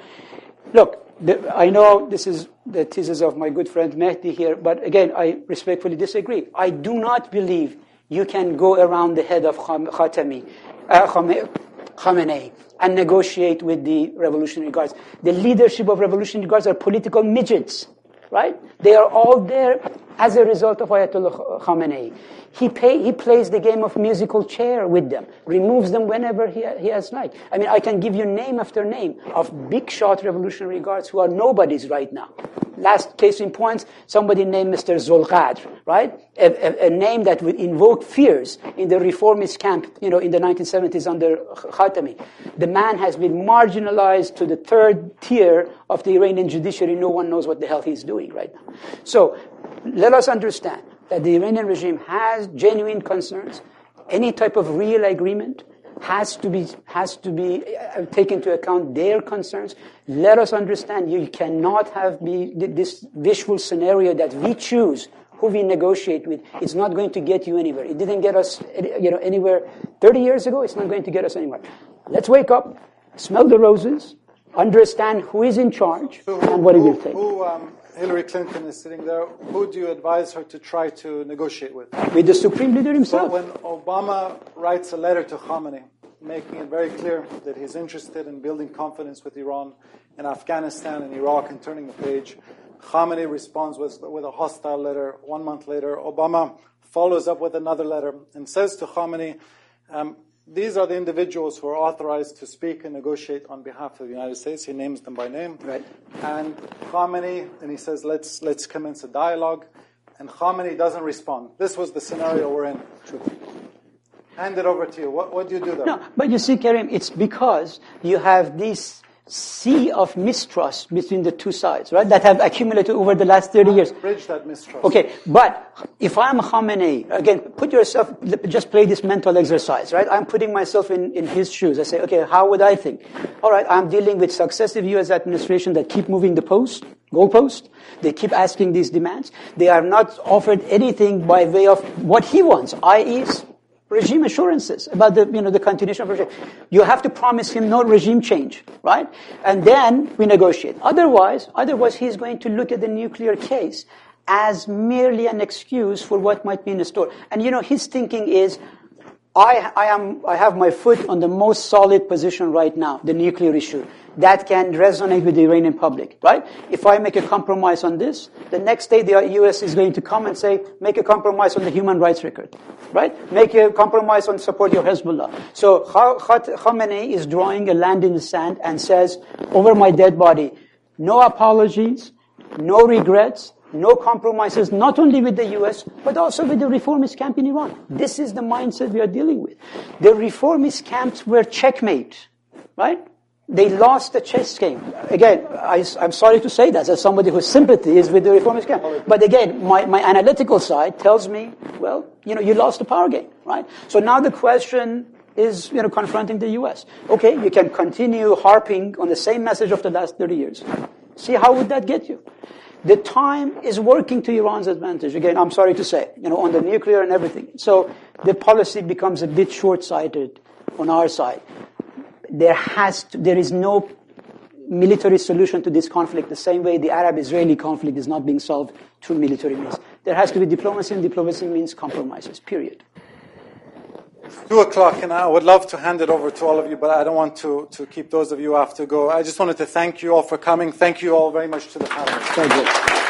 Look, the, I know this is the thesis of my good friend Mehdi here, but again, I respectfully disagree. I do not believe you can go around the head of Khatami, uh, Khamenei and negotiate with the Revolutionary Guards. The leadership of Revolutionary Guards are political midgets, right? They are all there as a result of Ayatollah Khamenei. He, pay, he plays the game of musical chair with them, removes them whenever he, he has like. I mean, I can give you name after name of big shot Revolutionary Guards who are nobodies right now. Last case in point, somebody named Mr. Zolqadr, right? A, a, a, name that would invoke fears in the reformist camp, you know, in the 1970s under Khatami. The man has been marginalized to the third tier of the Iranian judiciary. No one knows what the hell he's doing right now. So, let us understand that the Iranian regime has genuine concerns. Any type of real agreement has to be has to be uh, take into account their concerns. Let us understand you cannot have be this visual scenario that we choose who we negotiate with. It's not going to get you anywhere. It didn't get us you know anywhere 30 years ago. It's not going to get us anywhere. Let's wake up, smell the roses, understand who is in charge and what it will take. Who, um, Hillary Clinton is sitting there, who do you advise her to try to negotiate with? With the supreme leader himself. when Obama writes a letter to Khamenei, making it very clear that he's interested in building confidence with Iran in Afghanistan and Iraq and turning the page, Khamenei responds with, with a hostile letter. One month later, Obama follows up with another letter and says to Khamenei, um, these are the individuals who are authorized to speak and negotiate on behalf of the United States. He names them by name. Right. And Khamenei, and he says, let's, let's commence a dialogue. And Khamenei doesn't respond. This was the scenario we're in. Hand it over to you. What, what do you do there? No, but you see, Karim, it's because you have these sea of mistrust between the two sides, right? That have accumulated over the last 30 years. Bridge that mistrust. Okay, but if I'm Khamenei, again, put yourself, just play this mental exercise, right? I'm putting myself in, in his shoes. I say, okay, how would I think? All right, I'm dealing with successive U.S. administration that keep moving the post, goalpost. They keep asking these demands. They are not offered anything by way of what he wants, i.e., regime assurances about the, you know, the continuation of regime. You have to promise him no regime change, right? And then we negotiate. Otherwise, otherwise he's going to look at the nuclear case as merely an excuse for what might be in store. And you know, his thinking is, I, I, am, I have my foot on the most solid position right now, the nuclear issue. That can resonate with the Iranian public, right? If I make a compromise on this, the next day the US is going to come and say, make a compromise on the human rights record, right? Make a compromise on support your Hezbollah. So Khamenei is drawing a land in the sand and says, over my dead body, no apologies, no regrets, no compromises, not only with the US, but also with the reformist camp in Iran. This is the mindset we are dealing with. The reformist camps were checkmate, right? They lost the chess game. Again, I, am sorry to say that as somebody whose sympathy is with the reformist camp. But again, my, my analytical side tells me, well, you know, you lost the power game, right? So now the question is, you know, confronting the US. Okay, you can continue harping on the same message of the last 30 years. See how would that get you? The time is working to Iran's advantage. Again, I'm sorry to say, you know, on the nuclear and everything. So the policy becomes a bit short-sighted on our side. There has to, there is no military solution to this conflict the same way the Arab-Israeli conflict is not being solved through military means. There has to be diplomacy, and diplomacy means compromises, period. Two o'clock, and I would love to hand it over to all of you, but I don't want to, to keep those of you off to go. I just wanted to thank you all for coming. Thank you all very much to the panel. Thank you.